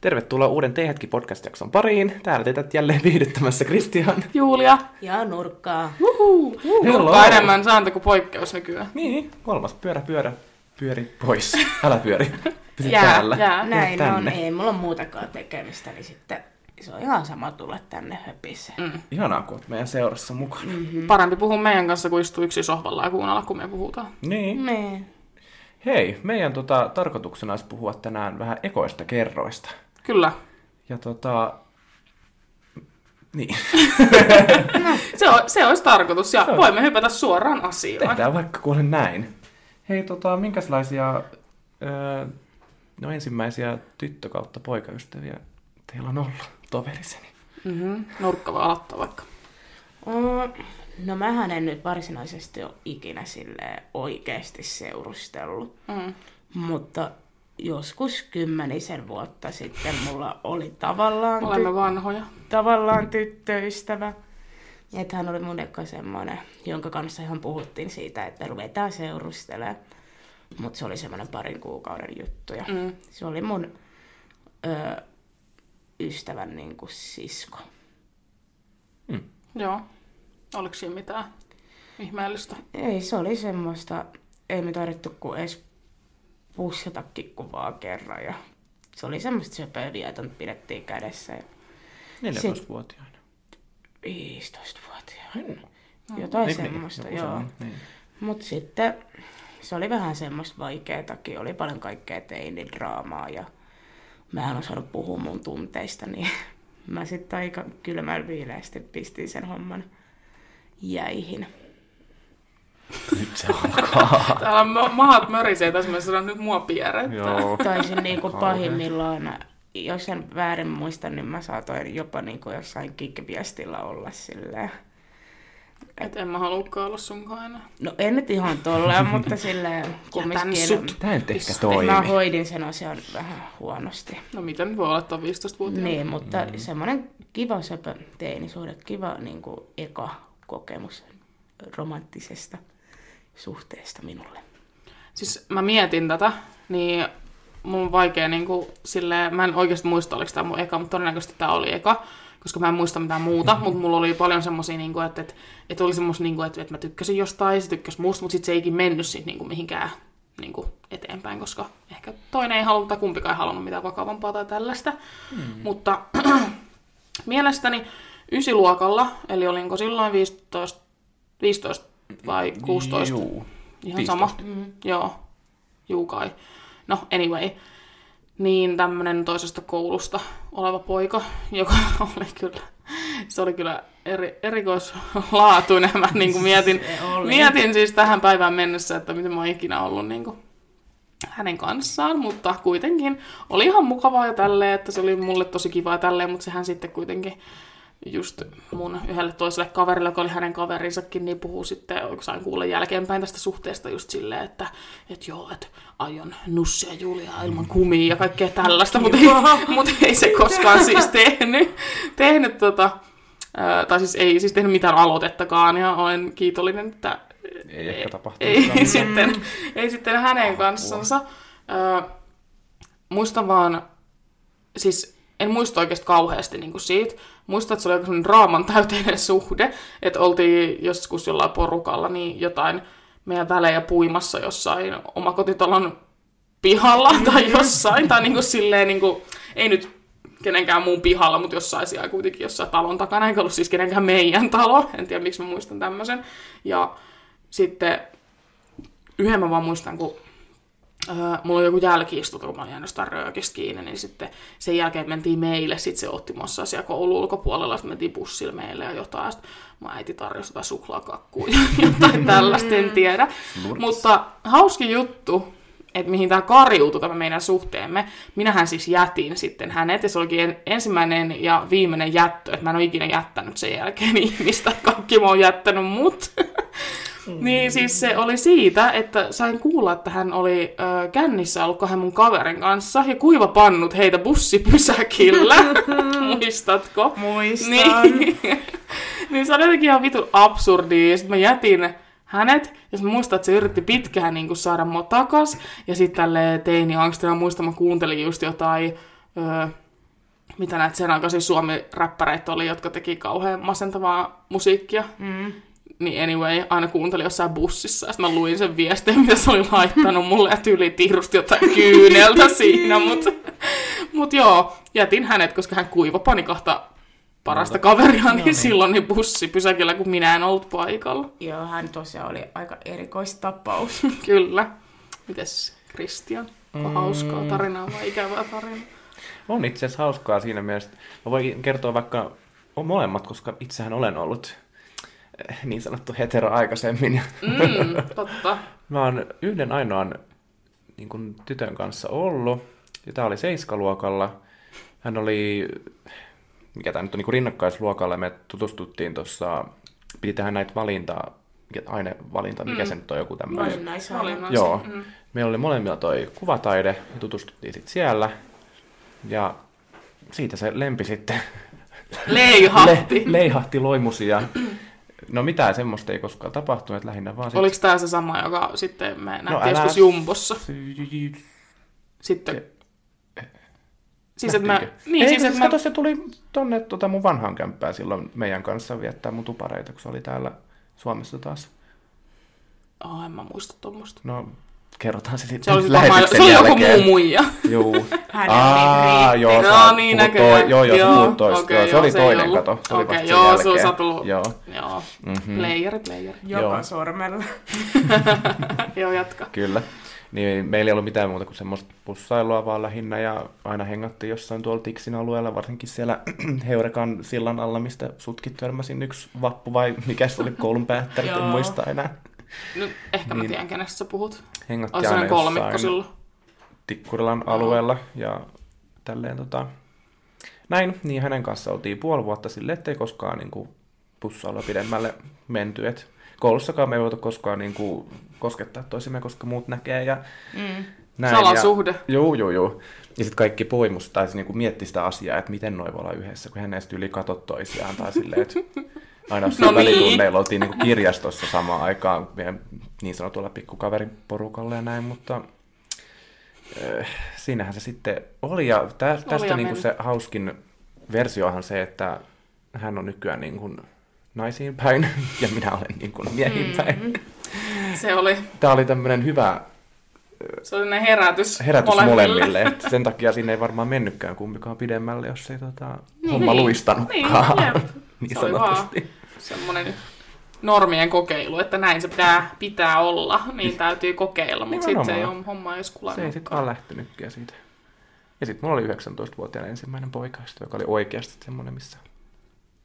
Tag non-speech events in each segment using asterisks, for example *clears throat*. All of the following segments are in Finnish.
Tervetuloa uuden Teehetki podcast-jakson pariin. Täällä teitä jälleen viihdyttämässä Kristian. Julia. Ja nurkkaa. Nurkkaa enemmän sääntö kuin poikkeus nykyään. Niin, kolmas pyörä, pyörä, pyöri pois. Älä pyöri. Pysy Jää, täällä. jää. Näin Jää on. Ei mulla muutakaan tekemistä, niin sitten se on ihan sama tulla tänne höpissä. Mm. Ihanaa, kun oot meidän seurassa mukana. Mm-hmm. Parempi puhua meidän kanssa kuin istua yksi sohvalla ja kuunnella, kun me puhutaan. Niin. Niin. Hei, meidän tota, tarkoituksena olisi puhua tänään vähän ekoista kerroista. Kyllä. Ja tota... Niin, *laughs* Se, on, se olisi tarkoitus ja Se on. voimme hypätä suoraan asiaan. tehdään vaikka kuule näin. Hei, tota, minkälaisia... Öö, no ensimmäisiä tyttö kautta poikaystäviä teillä on ollut toveriseni? Mm-hmm. Nurkka aloittaa vaikka. No mähän en nyt varsinaisesti ole ikinä sille oikeasti seurustellut. Mm. Mutta joskus kymmenisen vuotta sitten mulla oli tavallaan, Olemme vanhoja. tavallaan tyttöystävä. Että hän oli mun eka semmoinen, jonka kanssa ihan puhuttiin siitä, että ruvetaan seurustelemaan. Mutta se oli semmoinen parin kuukauden juttu. Ja Mm. se oli mun ö, ystävän niin kuin sisko. Joo. Oliko siinä mitään ihmeellistä? Ei, se oli semmoista, ei me tarvittu kuin edes pussata kikkuvaa kerran. Ja se oli semmoista söpöviä, että pidettiin kädessä. Ja 14-vuotiaana. 15-vuotiaana. Jotain Niin, semmoista, joku joo. Niin. Mutta sitten se oli vähän semmoista vaikeatakin. Oli paljon kaikkea teinidraamaa ja mä en osannut puhua mun tunteista, niin *laughs* mä sitten aika kylmällä viileästi pistin sen homman jäihin. Nyt se alkaa. Täällä ma- mahat mörisee tässä, mä sanon nyt mua pierrettää. Joo. Taisin niinku Kauhea. pahimmillaan, jos en väärin muista, niin mä saatoin jopa niinku jossain kikkiviestillä olla silleen. Et en mä haluukaan olla sunkaan enää. No en nyt ihan tolleen, *laughs* mutta silleen kumminkin. Tämä nyt ehkä toimi. Mä hoidin sen asian vähän huonosti. No miten voi olla, että on 15-vuotiaana? Niin, mutta mm. semmoinen kiva söpö teinisuhde, kiva niin kuin eka kokemus romanttisesta suhteesta minulle. Siis mä mietin tätä, niin mun on vaikea niinku silleen, mä en oikeasti muista, oliko tämä mun eka, mutta todennäköisesti tämä oli eka, koska mä en muista mitään muuta, mutta mulla oli paljon semmosia, niinku, että, että, että oli semmoista, niinku, että, että mä tykkäsin jostain, se tykkäsi musta, mutta sitten se ei ikin mennyt sit, niinku, mihinkään niinku, eteenpäin, koska ehkä toinen ei halunnut tai kumpikaan ei halunnut mitään vakavampaa tai tällaista. Mm. Mutta *clears throat* mielestäni ysiluokalla, eli olinko silloin 15, 15 vai 16, Juu. Ihan 15. sama. Mm. Joo. Juu kai. No, anyway. Niin tämmönen toisesta koulusta oleva poika, joka *laughs* oli kyllä, se oli kyllä eri, erikoislaatuinen. Mä niin kuin mietin, mietin siis tähän päivään mennessä, että miten mä oon ikinä ollut niin kuin hänen kanssaan, mutta kuitenkin oli ihan mukavaa ja tälleen, että se oli mulle tosi kivaa ja tälleen, mutta sehän sitten kuitenkin just mun yhdelle toiselle kaverille, joka oli hänen kaverinsakin, niin puhuu sitten, sain kuulla jälkeenpäin tästä suhteesta just silleen, että et joo, että aion nussia Julia ilman kumia ja kaikkea tällaista, mutta ei, mut ei se koskaan siis tehnyt, tehnyt tota, ää, tai siis ei siis tehnyt mitään aloitettakaan ja olen kiitollinen, että Ei ehkä tapahtunut. ei *laughs* sitten, ei sitten hänen kanssansa. Öö, muistan vaan, siis en muista oikeasti kauheasti niin kuin siitä. Muistan, että se oli sellainen draaman täyteinen suhde, että oltiin joskus jollain porukalla niin jotain meidän välejä puimassa jossain omakotitalon pihalla *laughs* tai jossain, tai niin kuin silleen, niin kuin, ei nyt kenenkään muun pihalla, mutta jossain siellä kuitenkin jossain talon takana, eikä ollut siis kenenkään meidän talo, en tiedä miksi mä muistan tämmöisen. Ja sitten yhden mä vaan muistan, kun öö, mulla oli joku jälkiistuta, kun mä olin jäänyt jostain röökistä kiinni, niin sitten sen jälkeen mentiin meille, sitten se otti muassa siellä koulun ulkopuolella, sitten mentiin bussilla meille ja jotain, sitten mun äiti tarjosi jotain suklaakakkua ja *laughs* jotain tällaista, en tiedä. Lurks. Mutta hauski juttu, että mihin tämä kariutui tämä meidän suhteemme. Minähän siis jätin sitten hänet, ja se olikin en, ensimmäinen ja viimeinen jättö, että mä en ole ikinä jättänyt sen jälkeen *laughs* ihmistä, kaikki mä oon jättänyt mut. *laughs* Niin siis se oli siitä, että sain kuulla, että hän oli ö, kännissä ollut kahden mun kaverin kanssa ja kuivapannut heitä bussipysäkillä. *laughs* Muistatko? Muistan. Niin. *laughs* niin se oli jotenkin ihan vitun absurdia. Ja sitten mä jätin hänet, ja mä muistan, että se yritti pitkään niin kuin saada mua takas. Ja sitten tälle teini angstina muistan, mä kuuntelin just jotain, öö, mitä näitä sen aikaisia suomi-räppäreitä oli, jotka teki kauhean masentavaa musiikkia. Mm. Niin anyway, aina kuuntelin jossain bussissa, ja sitten mä luin sen viestin, mitä se oli laittanut mulle, ja tyyli tiirusti jotain kyyneltä *laughs* siinä, mutta mut joo, jätin hänet, koska hän kuivapani kahta parasta kaveria, niin, niin silloin niin bussi pysäkillä, kun minä en ollut paikalla. Joo, hän tosiaan oli aika erikoistapaus. *laughs* Kyllä. Mites Kristian? Onko hauskaa tarinaa vai ikävää tarinaa? On itse asiassa hauskaa siinä mielessä. Mä voin kertoa vaikka molemmat, koska itsehän olen ollut niin sanottu hetero aikaisemmin. Ja *laughs* Mm, totta. Mä oon yhden ainoan niin kuin, tytön kanssa ollut. Ja tää oli seiskaluokalla. Hän oli, mikä tää nyt on, niin rinnakkaisluokalla. Me tutustuttiin tuossa, piti tehdä näitä valintaa, mikä ainevalinta, mikä se nyt on joku tämmöinen. Joo. Mm. Meillä oli molemmilla toi kuvataide, me tutustuttiin sitten siellä. Ja siitä se lempi sitten Leihahti. *laughs* Le, leihahti loimusia. *clears throat* No mitään semmoista ei koskaan tapahtunut, lähinnä vaan sit- Oliko tämä se sama, joka sitten me nähtiin No älä- joskus Jumbossa? Sitten... Siis, että mä... Niin, ei, siis, siis että mä... kato, se tuli tonne tota mun vanhaan kämppään silloin meidän kanssa viettää mun tupareita, kun se oli täällä Suomessa taas. Oh, en mä muista tuommoista. No, kerrotaan se sitten Se oli, se oli joku muu muija. Juu. *laughs* Aa, oli joo, No sä niin, puhut näköjään. toi, joo, joo, Joo, sä puhut toista. okei, joo, se joo, oli se toinen ollut. kato. Se oli Okei, vasta joo, on jälkeen. satullut. Joo. Joo. Mhm. Playeri, playeri. Joka Joo. sormella. *laughs* Joo, jatka. Kyllä. Niin meillä ei ollut mitään muuta kuin semmoista pussailua vaan lähinnä ja aina hengattiin jossain tuolla Tiksin alueella, varsinkin siellä *clears throat* Heurekan sillan alla, mistä sutkin törmäsin yksi vappu vai mikä se oli koulun päättäjät, en muista enää. Nyt ehkä mä Niin. tiedän, kenestä sä puhut. Hengattiin Olisi aina kolmikko silloin. Tikkurilan alueella ja tälleen tota... Näin, niin hänen kanssa oltiin puoli vuotta silleen, ettei koskaan niin kuin, pussailla pidemmälle menty. Et koulussakaan me ei voitu koskaan niin kuin, koskettaa toisimme, koska muut näkee ja Mm. näin. Salasuhde. Ja, juu, juu, juu. Ja sitten kaikki poimus tai niinku mietti sitä asiaa, että miten noi voi olla yhdessä, kun hän edes yli katso toisiaan. Tai silleen, että *laughs* aina *laughs* No niin. välitunneilla oltiin niinku kirjastossa samaan aikaan meidän niin sanotulla pikkukaverin porukalla ja näin, mutta äh, siinähän se sitten oli. Ja tä, Oli tästä ja niinku meni. se hauskin versiohan se, että hän on nykyään niinku naisiin päin *laughs* ja minä olen niinku miehiin päin. Se oli, Tämä oli tämmöinen hyvä se oli ne herätys, herätys molemmille. Et sen takia sinne ei varmaan mennytkään kumpikaan pidemmälle, jos ei tota, homma Niin. luistanutkaan. Niin, jep. *laughs* niin Se oli vaan sanotusti. Semmoinen normien kokeilu, että näin se pitää, pitää olla, niin täytyy kokeilla, mutta sitten se ei ole homma ei olisi Se ei sitten vaan lähtenytkään siitä. Ja sitten mulla oli 19-vuotiaana ensimmäinen poikaista, joka oli oikeasti semmoinen, missä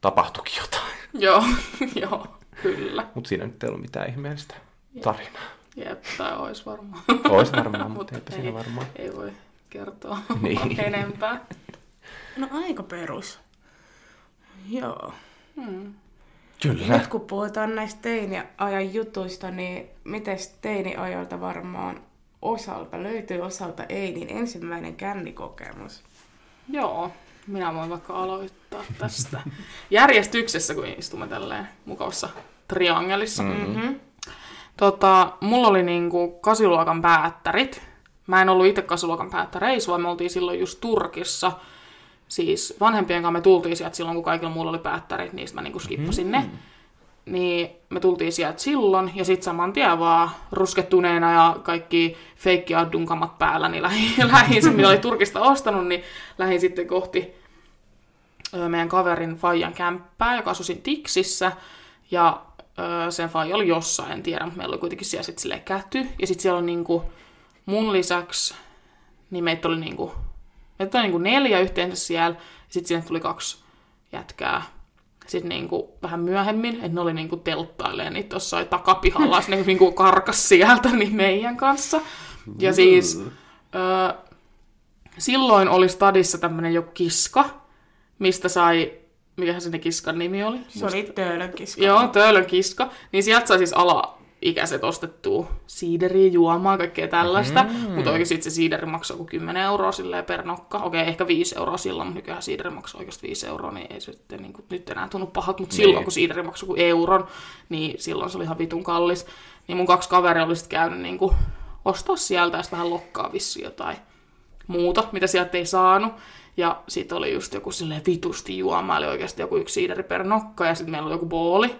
tapahtuikin jotain. *laughs* Joo, *laughs* joo, kyllä. Mutta siinä nyt ei ollut mitään ihmeellistä tarinaa. Jep, tai olisi varmaan. Olisi varmaan, Mut mutta eipä ei. siinä varmaan. Ei voi kertoa *laughs* Niin. enempää. No aika perus. Joo. Hmm. Kyllä. Nyt kun puhutaan näistä teiniajan jutuista, niin miten teiniajalta varmaan osalta, löytyy osalta Einin ensimmäinen kännikokemus? Joo, minä voin vaikka aloittaa tästä. *laughs* Järjestyksessä, kun istumme tälleen mukavassa triangelissa. Mm. Mm-hmm. Tota, mulla oli niinku kasiluokan päättärit. Mä en ollut itse kasiluokan päättäreissä, vaan me oltiin silloin just Turkissa. Siis vanhempien kanssa me tultiin sieltä silloin, kun kaikilla mulla oli päättärit, niistä mä niinku skippasin ne. Niin me tultiin sieltä silloin, ja sitten saman tien vaan ruskettuneena ja kaikki feikki addunkamat päällä, niin *laughs* lähin, lähin se, mitä oli Turkista ostanut, niin lähin sitten kohti meidän kaverin Fajan kämppää, joka asui Tiksissä. Ja sen Faija oli jossain, en tiedä, mutta meillä oli kuitenkin siellä sitten käty. Ja sitten siellä on niinku, mun lisäksi, niin meitä oli niinku, meitä oli niinku neljä yhteensä siellä. Ja sitten sinne tuli kaksi jätkää sitten niinku vähän myöhemmin, että ne oli niinku telttailee niitä tuossa takapihalla, ne *laughs* niinku karkas sieltä niin meidän kanssa. Ja siis ö, silloin oli stadissa tämmönen joku kiska, mistä sai, mikähän se ne kiskan nimi oli? Se oli töölönkiska. Joo, Töölön kiska. Niin sieltä sai siis alaikäiset ostettua siideriä, juomaa, kaikkea tällaista. Mm. Mutta oikeasti sit se siideri maksaa kuin 10 euroa silleen per nokka. Okei, ehkä 5 euroa silloin, mutta nykyään siideri maksaa oikeasti 5 euroa, niin ei se sitten niin kuin, nyt enää tunnu pahalta. Mutta Niin. silloin, kun siideri maksoi kuin euron, niin silloin se oli ihan vitun kallis. Niin mun kaksi kaveria oli sitten käynyt niin kuin, ostaa sieltä ja vähän lokkaa vissi jotain muuta, mitä sieltä ei saanut. Ja sitten oli just joku silleen vitusti juoma, eli oikeasti joku yksi siideri per nokka, ja sitten meillä oli joku booli,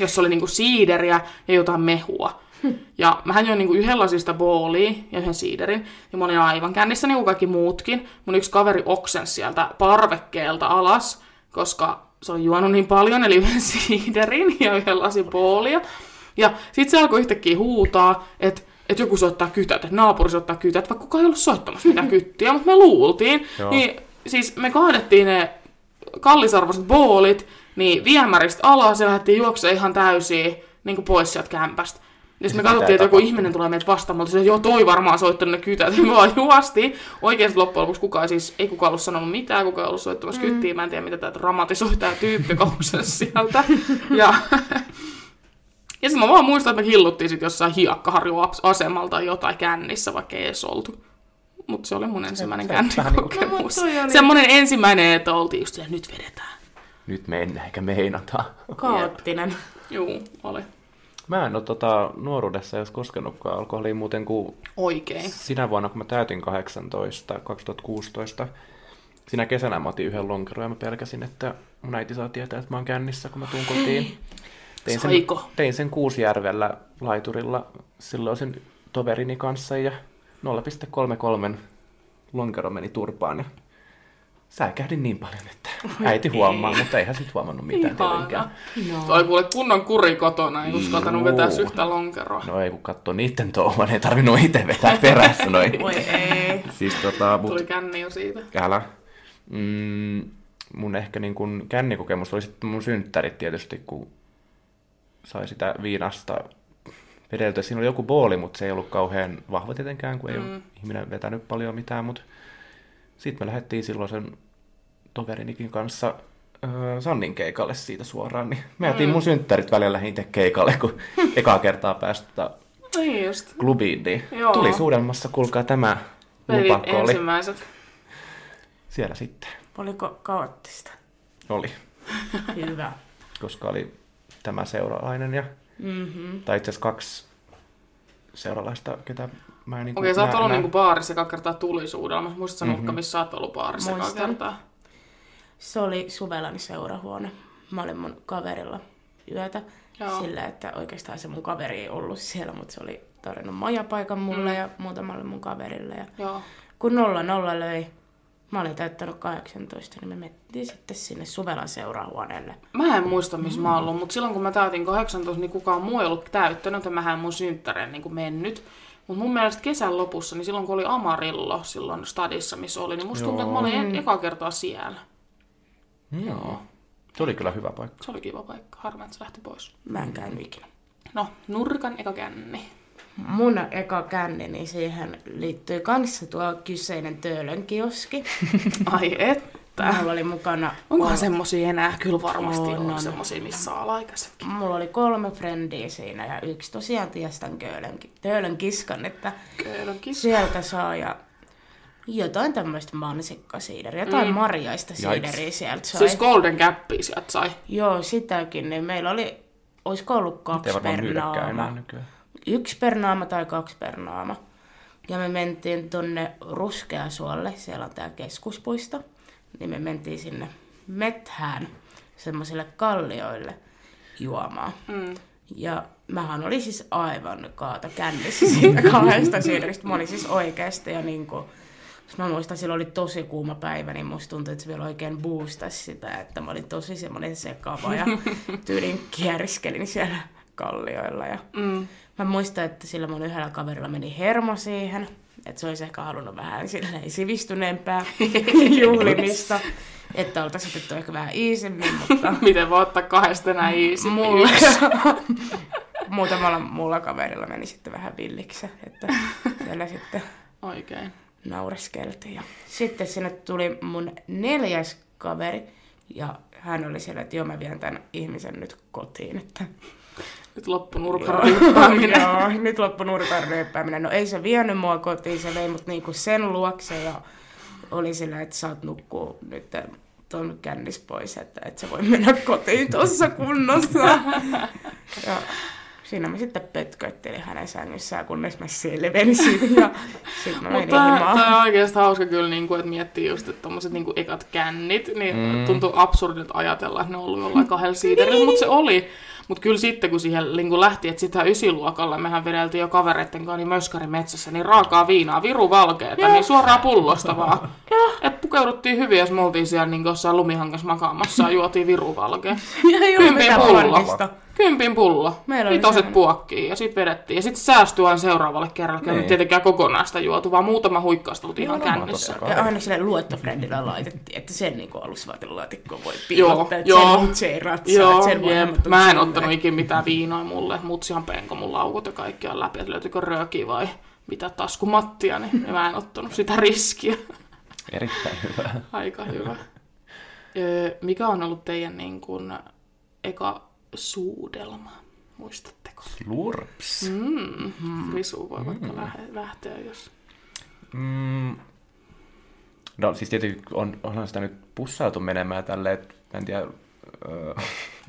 jossa oli niinku siideriä ja jotain mehua. *laughs* Ja mähän join niinku yhden lasista boolia ja yhden siiderin, ja mä olin aivan kännissä niin kuin kaikki muutkin. Mun yksi kaveri oksensi sieltä parvekkeelta alas, koska se oli juonut niin paljon, eli yhden *laughs* siiderin ja yhden lasin boolia. Ja sit se alkoi yhtäkkiä huutaa, että että joku soittaa kytät, että naapuri soittaa kytät, vaikka kukaan ei ollut soittamassa mitään *laughs* kyttiä, mutta me luultiin. Joo. Niin siis me kaadettiin ne kallisarvoiset boolit niin viemäristä alas ja lähdettiin juoksemaan ihan täysiin niin kuin pois sieltä kämpästä. Ja sitten me katsottiin, että joku ihminen tulee meitä vastaan, mutta joo, toi varmaan soittanut ne kytät, ja me vaan juostiin. Oikeasti loppujen lopuksi kukaan siis, ei kukaan ollut sanonut mitään, kukaan ei ollut soittamassa mm. kyttiä, mä en tiedä mitä tämä dramatisoi tämä tyyppi sieltä. *laughs* Ja, *laughs* ja sitten mä vaan muistan, että me hilluttiin sit jossain hiekkaharjuasemalla tai jotain kännissä, vaikka ei edes oltu. Mutta se oli mun ensimmäinen se niinku- kännikokemus. No, toi oli- Semmoinen ensimmäinen, että oltiin just silleen, nyt vedetään. Nyt mennään eikä meinata. Kaoottinen. Juu, oli. Mä en ole tota, nuoruudessa edes koskenutkaan alkoholiin muuten kuin Oikein. sinä vuonna, kun mä täytin 18, 2016. Sinä kesänä mä otin yhden lonkeron ja mä pelkäsin, että mun äiti saa tietää, että mä oon kännissä, kun mä tuun kotiin. Tein sen, Saiko? tein sen Kuusjärvellä laiturilla silloisen toverini kanssa ja 0,33 lonkero meni turpaan ja säikähdin niin paljon, että äiti huomaa, mutta eihän sit huomannut mitään tietenkään. Se oli kuule kunnon kuri kotona, ei uskaltanut Juu. vetää yhtä lonkeroa. No ei kun katsoo niitten touhuan, ei tarvinnut itse vetää *laughs* perässä noin. Voi ei. Siis tota, mut Tuli känni jo siitä. älä. Mm, mun ehkä niin kun kännikokemus oli sitten mun synttärit tietysti, kun sai sitä viinasta vedeltyä. Siinä oli joku booli, mutta se ei ollut kauhean vahva tietenkään, kun ei mm. ole ihminen vetänyt paljon mitään, mutta sitten me lähdettiin silloin sen toverinikin kanssa öö, Sannin keikalle siitä suoraan, niin me jätiin mun synttärit välillä itse keikalle, kun *laughs* ekaa kertaa päästä tota Niin just. klubiin, niin Joo. tuli suudelmassa, kuulkaa tämä lupakko oli ensimmäiset. siellä sitten. Oliko kaoottista? Oli, *laughs* Hyvä. koska oli tämä seuralainen ja, Mm-hmm. tai itse asiassa kaksi seuralaista, ketä mä en niin Okei, sä oot ollut niinku baarissa eka kertaa tulisuudelmassa. Muistatko sä Nurkka, missä sä oot ollut baarissa eka kertaa? Se oli Suvelan seurahuone. Mä olin mun kaverilla yötä. Joo. Sillä, että oikeastaan se mun kaveri ei ollut siellä, mutta se oli tarjonnut majapaikan mulle mm. ja muutamalle mun kaverille. Ja Joo. kun nolla nolla löi, mä olin täyttänyt 18, niin me mentiin sitten sinne Suvelan seurahuoneelle. Mä en muista, missä mä oon ollut, mutta silloin kun mä täytin 18, niin kukaan muu ei ollut täyttänyt, ja mähän mun synttäreen niin mennyt. Mutta mun mielestä kesän lopussa, niin silloin kun oli Amarillo silloin stadissa, missä oli, niin musta tuntuu, että mä olin e- eka kertaa siellä. Joo. Se oli kyllä hyvä paikka. Se oli kiva paikka. Harmi, että se lähti pois. Mä en käynyt ikinä. No, nurkan eka känni. Mun eka känni, niin siihen liittyy kanssa tuo kyseinen Töölön kioski. *laughs* Ai että. Mulla oli mukana... Onkohan semmosia enää? Kyllä varmasti On, on, on. semmosia, missä saa alaikäisetkin. Mulla oli kolme frendiä siinä ja yksi tosiaan ties tämän Köölön, Töölön kiskan, että Köölön kiss. sieltä saa ja jotain tämmöistä mansikkasiideriä, jotain mm. marjaista siideriä sieltä sai. Siis Golden Cappia sieltä sai. Joo, sitäkin, niin meillä oli, olisiko ollut kaksi per naama. Yksi per naama tai kaksi per naama. Ja me mentiin tonne Ruskeasuolle, siellä on tää keskuspuisto. Niin me mentiin sinne methään, semmoisille kallioille juomaan. Mm. Ja mähän oli siis aivan kaata kännissä siitä kahdesta siideristä. Mä olin siis oikeasti ja niinku, jos mä muistan, silloin oli tosi kuuma päivä, niin musta tuntui, että se vielä oikein boostasi sitä, että mä olin tosi semmoinen sekava ja *laughs* tyylin kieriskelin siellä kallioilla. Ja Mm. mä muistan, että sillä mun yhdellä kaverilla meni hermo siihen, että se olisi ehkä halunnut vähän silleen sivistyneempää *laughs* juhlimista, että oltaisiin otettu ehkä vähän iisemmin, mutta *laughs* Miten voi ottaa kahdesta enää easy? mulla, muutamalla muulla kaverilla meni sitten vähän villiksi, että siellä sitten Oikein. Naureskeltiin. Ja sitten sinne tuli mun neljäs kaveri, ja hän oli siellä, että joo, mä vien tämän ihmisen nyt kotiin, että Nyt loppu nurkan ryyppääminen. *laughs* Joo, nyt loppu nurkan ryyppääminen. No ei se vienyt mua kotiin, se vei mut niinku sen luokse ja oli sillä, että saat nukkua nyt tuon kännis pois, että et sä voi mennä kotiin tuossa kunnossa. *laughs* ja siinä mä sitten pötköttelin hänen sängyssään, kunnes mä selvensin. *laughs* Ja sitten mä menin Mutta tämä himaan. on oikeasti hauska kyllä, niin kuin, että miettii just, että tommoset niin kuin ekat kännit, niin Mm. tuntuu absurdilta ajatella, että ne on ollut jollain kahdella siiderillä, mutta se oli. Mutta kyllä sitten, kun siihen niin kuin lähti, että sitä ysiluokalla, mehän vedeltiin jo kavereitten kanssa niin möskäri metsässä, niin raakaa viinaa, viru valkeeta, niin suoraan pullosta vaan. Et pukeuduttiin hyvin, jos me oltiin siellä niin jossain lumihangessa makaamassa ja juotiin viru valkea. Ja ei ollut Kympin mitään pullo. Kympin pullo. Meillä oli Vitoset semmoinen- puokkiin ja sitten vedettiin. Ja sitten säästyi aina seuraavalle kerralle, kun ei Niin. tietenkään kokonaista juotu, vaan muutama huikkausta oltiin ihan kännissä. Ja aina sille luottofriendillä laitettiin, että sen niin alusvaatelaatikkoon voi Joo, piilottaa, että joo. sen mutsi ei ratsaa, Joo, että sen jep. vanhemmat on Mä en ottanut ikinä mitään viinoa mulle. Mutsihan penko mun laukut ja kaikki on läpi, että löytyykö röökiä vai mitä taskumattia, niin mä en ottanut sitä riskiä. Erittäin hyvä. Aika hyvä. Öö, mikä on ollut teidän niin kuin, eka suudelma? Muistatteko? Slurps. Mm. Risu voi vaikka lähe- lähteä, jos... Mm. No siis tietysti on, onhan sitä nyt pussailtu menemään tälleen, että en tiedä, öö,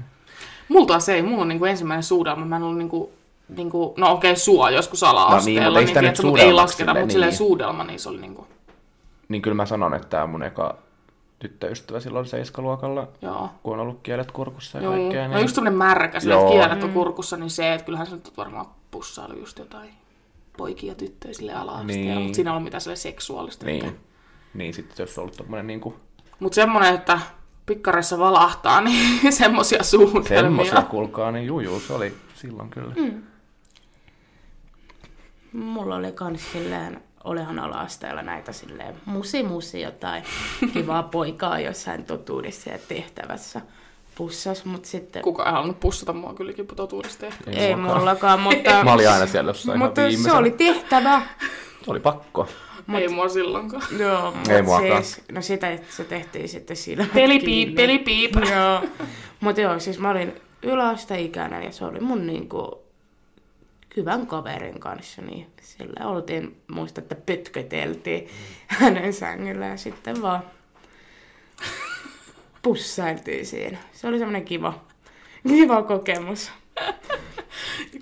*laughs* Mulla taas ei, mulla on niinku ensimmäinen suudelma, mä en ollut niinku, niinku no okei, sua joskus ala-asteella, No niin, mutta nyt tiedätkö, mut ei lasketa, silleen, mutta silleen niin. suudelma, niin se oli niinku, niin kyllä mä sanon, että tämä on mun eka tyttöystävä silloin seiskaluokalla, joo. kun on ollut kielet kurkussa ja Joo. kaikkea. No just tämmönen märkä, sillä Joo. että kielet on kurkussa, niin se, että kyllähän se nyt on varmaan pussailu just jotain poikia ja tyttöjä sille ala-asteella, Niin. mutta siinä ollut mitään sille seksuaalista. Niin, niin sitten jos on ollut tommonen niinku Mutta semmonen, että pikkareissa valahtaa, *laughs* niin semmosia suunnitelmia. semmosia kulkaa, niin juu, juu, se oli silloin kyllä. Mm. Mulla oli kans silleen, olihan ala-asteella näitä silleen musi musi jotain kivaa poikaa jossain totuudessa ja tehtävässä pussas, mutta sitten Kuka ei halunnut pussata mua kylläkin totuudesta tehty. ei mullakaan, mutta, Mä olin aina siellä jossain mutta se oli tehtävä. se oli pakko. Mut... Ei mua silloinkaan. Joo, mut Ei muakaan. siis, no sitä se tehtiin sitten sillä Pelipiip, pelipiip. Joo, mutta joo, siis mä olin yläasteikäinen ja se oli mun niinku hyvän kaverin kanssa, niin sillä oltiin, muista, että pötköteltiin *laughs* hänen sängyllä ja sitten vaan pussailtiin siinä. Se oli semmoinen kiva, kiva kokemus. *laughs*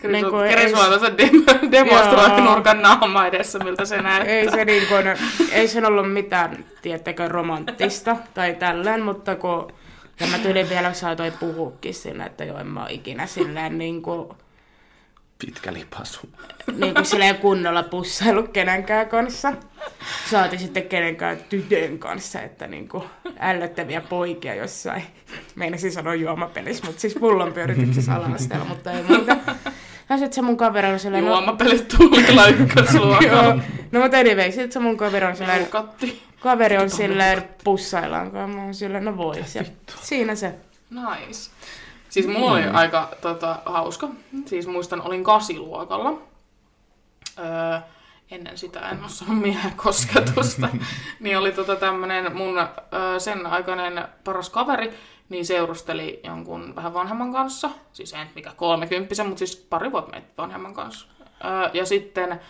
Niin kuin ei- dem- *laughs* demonstroi nurkan naama edessä, miltä se näyttää. Ei se, niin kuin, ei sen ollut mitään, tiettäkö, romanttista tai tällään, mutta kun ja mä tyyliin vielä saatoin puhuukin sillä, että joo, en mä ole ikinä silleen niin kuin, Pitkä lipasu. niin kuin silleen kunnolla pussailu kenenkään kanssa. Saati sitten kenenkään tytön kanssa, että niin kuin ällöttäviä poikia jossain. Meinasin sanoa juomapelissä, mutta siis pullon pyörityksessä ala mutta ei muuta. Ja sitten se mun kaveri on silleen, Juomapelit tuulilla ykkösluokalla. no mutta anyway, sitten se mun kaveri on silleen, Katti. kaveri on silleen pussaillaan, kun mä oon silleen, no vois. Ja siinä se. Nice. Siis mulla oli aika tota, hauska. Siis muistan, olin kasiluokalla. Öö, ennen sitä en osannut miehen kosketusta. *laughs* niin oli tota tämmönen mun öö, sen aikainen paras kaveri, niin seurusteli jonkun vähän vanhemman kanssa. Siis en mikä kolmekymppisen, mutta siis pari vuotta meitä vanhemman kanssa. Öö, ja sitten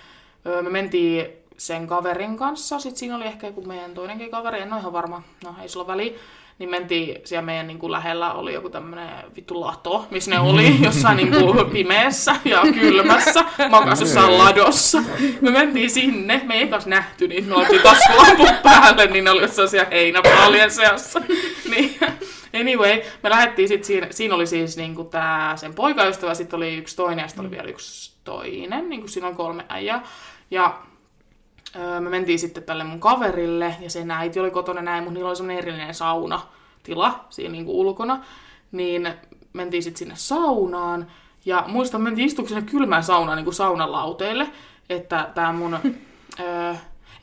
öö, me mentiin sen kaverin kanssa. Sitten siinä oli ehkä joku meidän toinenkin kaveri, en ole ihan varma. No ei sillä ole väliä. Niin mentiin siellä meidän niin kuin lähellä oli joku tämmönen vittu lato, missä ne oli *laughs* jossain niin kuin pimeässä ja kylmässä, makas jossain ladossa. Me mentiin sinne, me ei ekas nähty niitä, me oltiin taskulamput päälle, niin ne oli jossain siellä heinäpaalien seassa. *laughs* Niin, anyway, me lähdettiin sitten siinä, siinä oli siis niinku tää sen poikaystävä, sitten oli yksi toinen ja sitten oli vielä yksi toinen, niin kuin siinä on kolme äijää. Ja öö, me mentiin sitten tälle mun kaverille, ja sen äiti oli kotona näin, mutta niillä oli semmoinen erillinen saunatila siinä niinku ulkona. Niin mentiin sitten sinne saunaan, ja muistan, mentiin sinne kylmään saunaan niin kuin saunalauteille, että tämä mun... *laughs* öö,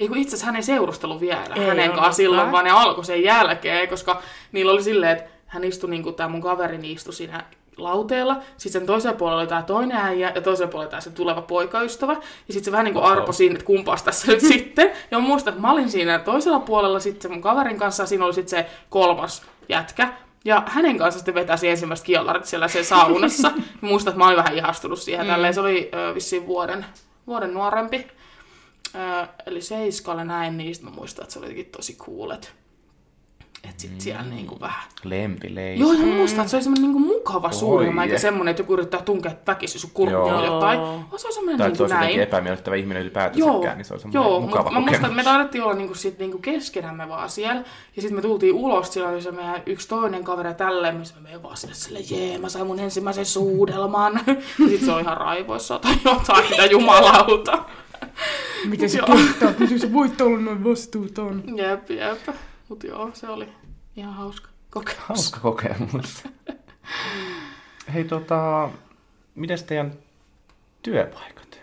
ei kun itse asiassa hän ei seurustellut vielä Ei hänen kanssaan silloin, vaan ne alkoi sen jälkeen, koska niillä oli silleen, että hän istui, niin kuin tämä mun kaveri niin istui siinä lauteella, sitten sen toisella puolella oli tämä toinen äijä ja toisella puolella tämä se tuleva poikaystävä. Ja sitten se vähän niin kuin arpo siinä, että kumpaas tässä nyt *laughs* sitten. Ja mä muistan, että mä olin siinä toisella puolella sitten se mun kaverin kanssa ja siinä oli sitten se kolmas jätkä. Ja hänen kanssa sitten vetäisi ensimmäistä kielarit siellä sen saunassa. *laughs* Muistan, että mä olin vähän ihastunut siihen. Mm. Tälleen se oli ö, vissiin vuoden, vuoden nuorempi. Ö, eli seiskalle näin, niin sit mä muistan, että se oli jotenkin tosi cool, että et sit siellä niinku vähän. Lempileipä. Joo, ja mä muistan, että se oli semmoinen niinku mukava sulma, eikä je. semmoinen, että joku yrittää tunkea väkisin sun kurkkuun jotain. Vaan se on semmoinen Tai niinku että se olisi jotenkin näin. epämiellyttävä ihminen Joo, ylipäätänsäkään, niin se on semmoinen joo mukava mutta mä muistan, että me taidettiin olla niinku sit niinku keskenämme vaan siellä. Ja sitten me tultiin ulos, siellä oli se meidän yksi toinen kaveri tälleen, missä me meidän vaan sille sille, jee, mä sain mun ensimmäisen suudelman. *laughs* sitten se on ihan raivoissa tai jotain, mitä jumalauta. Miten se kehtaa? Miten sä voit olla noin vastuuton? Jep, jep. Mut joo, se oli ihan hauska kokemus. Hauska kokemus. *laughs* Hei tota, mites teidän työpaikat?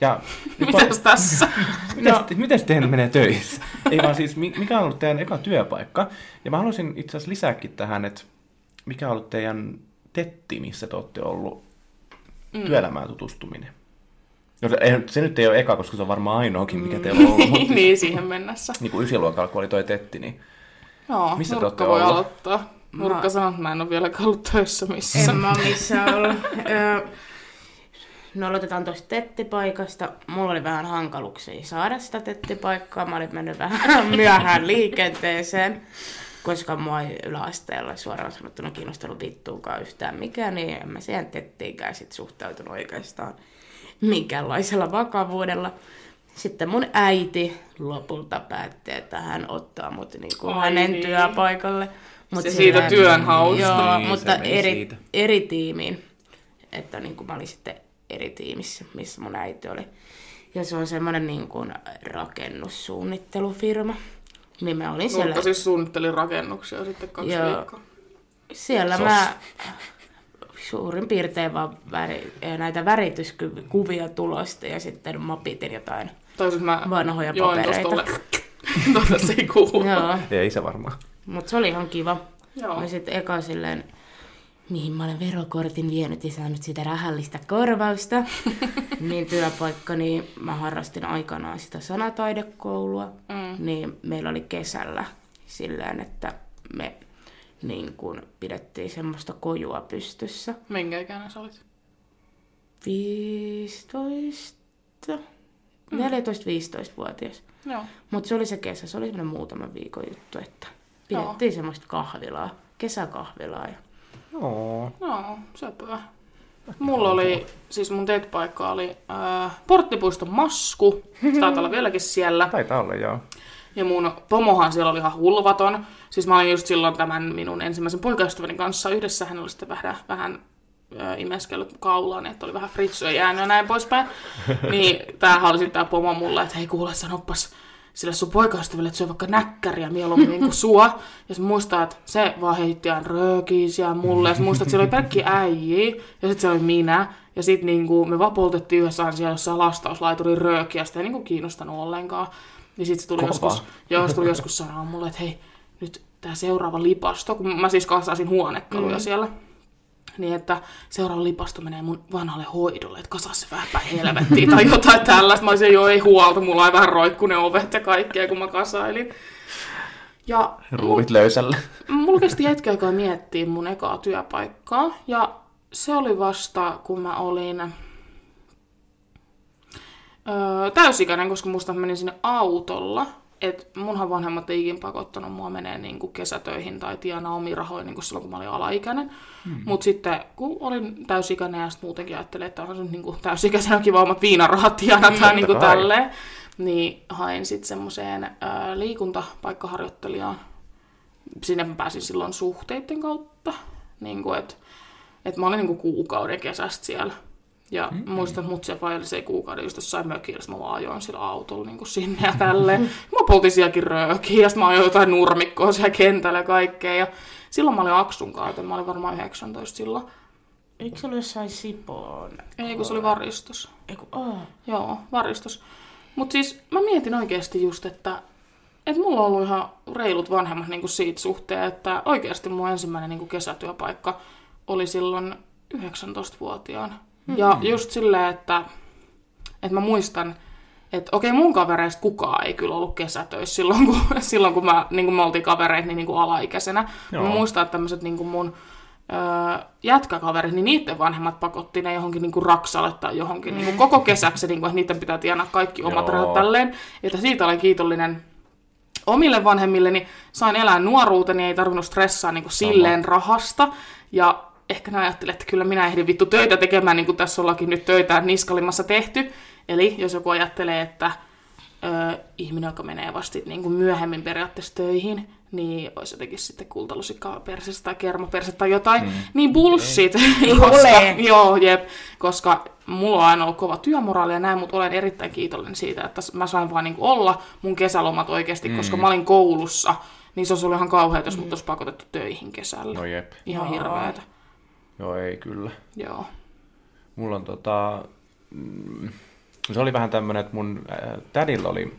Ja *laughs* Mitäs tässä? Mites, No. mites teidän menee töissä? Ei vaan siis, mi- mikä on ollut teidän eka työpaikka? Ja mä haluaisin itse asiassa lisääkin tähän, että mikä on ollut teidän tetti, missä te olette ollut mm. työelämään tutustuminen? No, se, se nyt ei ole eka, koska se on varmaan ainoakin, mikä teillä on ollut. *laughs* Mutta niin, siihen mennessä. niin kuin ysiluokalla, kun oli toi tetti, niin Joo, Missä te voi ollut? aloittaa. Nurkka sanoo, että mä en ole vieläkään ollut töissä missä. En mä missään ollut. No aloitetaan tuosta tettipaikasta. Mulla oli vähän hankaluuksia saada sitä tettipaikkaa. Mä olin mennyt vähän *laughs* myöhään liikenteeseen, koska mua ei yläasteella suoraan sanottuna kiinnostanut vittuunkaan yhtään mikään, niin en mä siihen tettiinkään sit suhtautunut oikeastaan minkäänlaisella vakavuudella. Sitten mun äiti lopulta päätti, että hän ottaa mut niinku Ai hänen niin. työpaikalle. Mut Se siitä työnhausta. Joo, Niin, mutta eri, siitä. eri tiimiin. Että niin kuin mä olin sitten eri tiimissä, missä mun äiti oli. Ja se on semmoinen niin kuin rakennussuunnittelufirma. Niin mä olin siellä, Nurkka siis suunnitteli rakennuksia sitten kaksi Joo. viikkoa. siellä Sos. mä suurin piirtein vaan väri, näitä värityskuvia tulosta ja sitten mapitin jotain Tai siis mä vanhoja join papereita. tolle. *laughs* Tuota se ei kuulu. Joo, ei se varmaan. mutta se oli ihan kiva. Joo. Ja sitten eka silleen, mihin mä olen verokortin vienyt ja saanut sitä rahallista korvausta, *laughs* niin työpaikka, niin mä harrastin aikanaan sitä sanataidekoulua, Mm. niin meillä oli kesällä silleen, että me niin kun pidettiin semmoista kojua pystyssä. Minkä ikäinen sä olit? 15, 14-15-vuotias. Joo. Mutta se oli se kesä, se oli semmoinen muutaman viikon juttu, että pidettiin semmoista kahvilaa, kesäkahvilaa. Ja Joo, söpöä. Mulla oli, siis mun TET-paikka oli äh, Porttipuiston Masku. Se taitaa olla vieläkin siellä. Taitaa olla, joo. Ja mun pomohan siellä oli ihan hulvaton. Siis mä olin just silloin tämän minun ensimmäisen poikaystäväni kanssa yhdessä. Hän oli sitten vähän, vähän imeskellyt kaulaan, että oli vähän fritsyä jäänyt ja näin poispäin. *laughs* niin tämähän oli sitten tää pomo mulle, että hei kuule, sanoppas sille sun poikaystävälle, että syö vaikka näkkäriä mieluummin kuin *laughs* sua. Ja se muistaa, että se vaan heitti aina röökiä siellä mulle. Ja se muistaa, että siellä oli pelkki äijii. Ja sitten siellä oli minä. Ja sitten niinku, me vapoltettiin yhdessä aina siellä jossain lastauslaiturin röökiä. Sitä ei niinku kiinnostanut ollenkaan. Niin sitten se tuli Kova. joskus, joo, se tuli joskus sanoa mulle, että hei, nyt tämä seuraava lipasto, kun mä siis kasasin huonekaluja mm. siellä, niin että seuraava lipasto menee mun vanhalle hoidolle, että kasaa se vähän päin helvettiin tai jotain tällaista. Mä olisin, joo ei huolta, mulla oli vähän roikku ne ovet ja kaikkea, kun mä kasailin. Ja Ruuvit löysällä. *laughs* mulla kesti hetken aikaa miettiä mun ekaa työpaikkaa. Ja se oli vasta, kun mä olin öö, täysikäinen, koska musta menin sinne autolla. Et munhan vanhemmat ei ikin pakottanut mua menee niinku kesätöihin tai tienaa omia rahoja niinku silloin, kun mä olin alaikäinen. Hmm. Mutta sitten, kun olin täysikäinen ja sit muutenkin ajattelin, että onhan se niinku täysikäisenä kiva omat viinarahat tienata Hmm, niinku totta kai. tälleen. Niin hain sitten semmoiseen öö, liikuntapaikkaharjoittelijaan sinne mä pääsin silloin suhteiden kautta. Niin kuin, et, et mä olin niin kuin kuukauden kesästä siellä. Ja mm-hmm. muistan, että mut se vajaili se kuukauden just jossain mökillä, mä vaan ajoin sillä autolla niin kuin sinne ja tälleen. *laughs* mä poltin sielläkin röökiä ja mä ajoin jotain nurmikkoa siellä kentällä ja kaikkea. Ja silloin mä olin Aksun kautta, mä olin varmaan 19 silloin. eikö se ollut jossain Sipoon? Ei, kun se oli varistus. Eiku, oh. Joo, varistus. Mutta siis mä mietin oikeasti just, että et mulla on ollut ihan reilut vanhemmat niinku siitä suhteen, että oikeasti mun ensimmäinen niinku kesätyöpaikka oli silloin 19-vuotiaana. Mm-hmm. Ja just silleen, että, että mä muistan, että okei mun kavereista kukaan ei kyllä ollut kesätöissä silloin, kun, *laughs* silloin, kun mä, niin kuin me oltiin kavereita niin, niin kuin alaikäisenä. Joo. Mä muistan, että tämmöiset niin kuin mun öö, jätkäkaverit, niin niiden vanhemmat pakotti ne johonkin niin kuin raksalle tai johonkin niin kuin koko kesäksi, niin kuin, että niiden pitää tienaa kaikki omat rahat tälleen. Että siitä olen kiitollinen omille vanhemmilleni sain elää nuoruuteni, ei tarvinnut stressaa niin kuin silleen rahasta. Ja ehkä ne ajattelee, että kyllä minä ehdin vittu töitä tekemään, niin kuin tässä ollakin nyt töitä niskalimassa tehty. Eli jos joku ajattelee, että ö, ihminen, joka menee vasta niin kuin myöhemmin periaatteessa töihin, niin olisi jotenkin sitten kultalusikkaa persestä tai kermapersestä tai jotain, mm. niin bullshit. *laughs* koska, ole. *laughs* joo, jep, koska mulla on aina ollut kova työmoraali ja näin, mutta olen erittäin kiitollinen siitä, että mä sain vaan niin olla mun kesälomat oikeasti, mm. koska mä olin koulussa, niin se olisi ollut ihan kauheata, jos mut olisi pakotettu töihin kesällä. No jep. Ihan Joo. hirveetä. Joo, ei kyllä. Joo. Mulla on tota... mm, Se oli vähän tämmönen, että mun äh, tädillä oli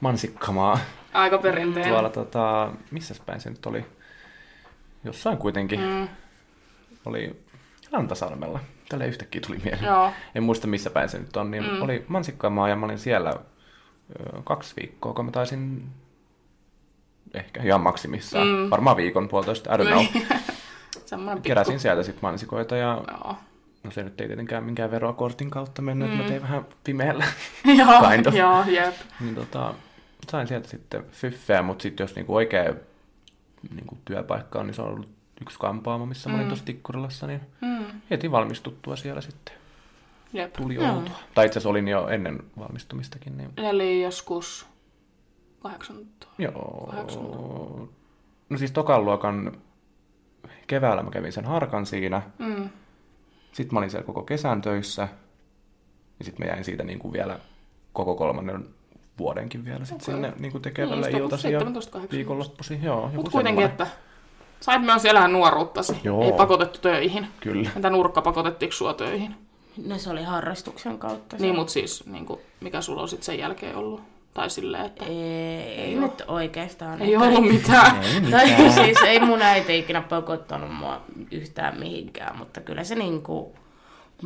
mansikkamaa Aika perinteinen. tuolla tota... Missäs päin se nyt oli? Jossain kuitenkin. Mm, Oli Rantasalmella. Tällä yhtäkkiä tuli mieleen. joo. En muista missä päin se nyt on. Niin Mm. oli mansikkamaa ja mä olin siellä ö, kaksi viikkoa, kun mä taisin ehkä ihan maksimissaan. Mm. Varmaan viikon, puolitoista, I don't know. *laughs* Semmoinen pikku. Keräsin sieltä sitten mansikoita ja Joo. no se nyt ei tietenkään minkään verokortin kautta mennyt, mm. että mä tein vähän pimeällä. *laughs* joo, *laughs* Kind of. joo, jep. niin tota, sain sieltä sitten fyffeä, mutta sitten jos niinku oikea niinku työpaikka on, niin se on ollut yksi kampaamo, missä mä olin Mm. tuossa Tikkurilassa, niin Mm, heti valmistuttua siellä sitten jep. tuli Joo. oltua. Tai itse asiassa olin jo ennen valmistumistakin, niin Eli joskus 18. joo. 18. No siis tokan luokan keväällä mä kävin sen harkan siinä. Mm. Sitten mä olin siellä koko kesän töissä. Ja sitten mä jäin siitä niin kuin vielä koko kolmannen vuodenkin vielä sit Okei. sinne niin kuin Niin, tekevällä on iltasi ja 17-18. viikonloppuisin. Joo, joku Mutta kuitenkin, että sait myös elää nuoruuttasi. Joo. Ei pakotettu töihin. Kyllä. Entä nurkka pakotettiinko sua töihin? No se oli harrastuksen kautta. se. Niin, mutta siis niin kuin, mikä sulla on sitten sen jälkeen ollut? Tai silleen, että Ei, ei, nyt oikeastaan. ei ollut mitään. Ei Tai mitään. *laughs* siis ei mun äiti ikinä pakottanut mua yhtään mihinkään, mutta kyllä se niinku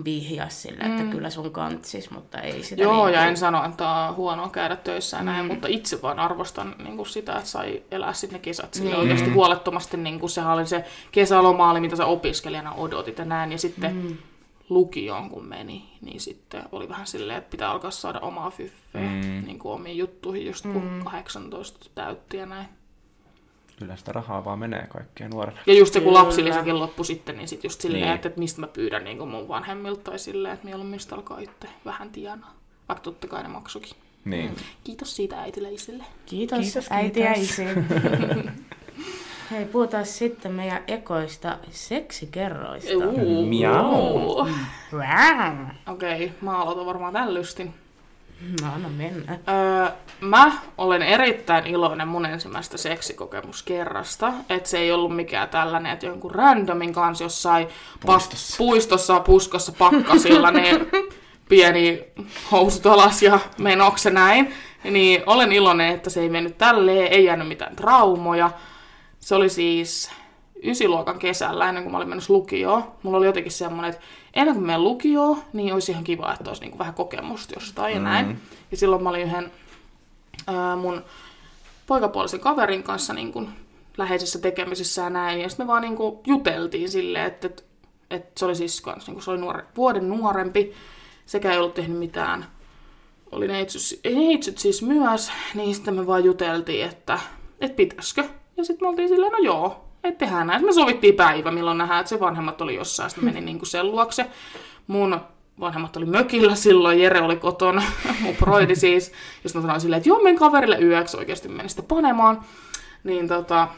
vihjas sille, että kyllä sun kantsis, mutta ei sitä Joo, niinku... ja en sano, että on huonoa käydä töissä ja näin, mutta itse vaan arvostan niin kuin sitä, että sai elää sitten ne kesät sille Niin. oikeasti huolettomasti. Niin kuin sehän oli se kesäloma, oli, mitä sä opiskelijana odotit ja näin. Ja sitten mm. Lukioon kun meni, niin sitten oli vähän silleen, että pitää alkaa saada omaa fyffeä Mm. niin kuin omiin juttuihin, just kun 18 täytti ja näin. Kyllä sitä rahaa vaan menee kaikkeen nuorena. Ja just se, kun lapsilisäkin loppui sitten, niin sitten just silleen, Niin. että, että mistä mä pyydän niin kuin mun vanhemmilta tai silleen, että mieluummin sitä alkaa itse vähän tienaa. Vaikka totta kai ne maksukin. Niin. Kiitos siitä äitille ja isille. Kiitos, Kiitos, äiti ja kiitos. isi. *laughs* Hei, puhutaan sitten meidän ekoista seksikerroista. Uu. Miau. Okei, okay, mä aloitan varmaan tämän lystin. No anna mennä. Öö, mä olen erittäin iloinen mun ensimmäistä seksikokemuskerrasta. Että se ei ollut mikään tällainen, että jonkun randomin kanssa jossain Puistossa. Pas, puistossa, puskossa, pakkasilla, niin *laughs* pieni housut alas ja menokse näin. Niin olen iloinen, että se ei mennyt tälleen, ei jäänyt mitään traumoja. Se oli siis ysiluokan kesällä, ennen kuin mä olin menossa lukioon. Mulla oli jotenkin semmoinen, että ennen kuin menen lukioon, niin olisi ihan kiva, että olisi niinku vähän kokemusta jostain ja näin. Ja silloin mä olin yhden ää, mun poikapuolisen kaverin kanssa niin kuin läheisessä tekemisissä ja näin. Ja sitten me vaan niin kuin juteltiin silleen, että, että, että se oli siis kans, niin kuin se oli nuore, vuoden nuorempi, sekä ei ollut tehnyt mitään. Oli neitsyt, neitsyt siis myös, niin sitten me vaan juteltiin, että, että pitäisikö. Ja sitten me oltiin silleen, no joo, että tehdään näin. Me sovittiin päivä, milloin nähdään, että se vanhemmat oli jossain, sitten meni niin kuin sen luokse. Mun vanhemmat oli mökillä silloin, Jere oli kotona, *laughs* mun broidi siis. Sitten mä sanoin silleen, että joo, men kaverille yöksi oikeasti meni sitten panemaan. Niin tota,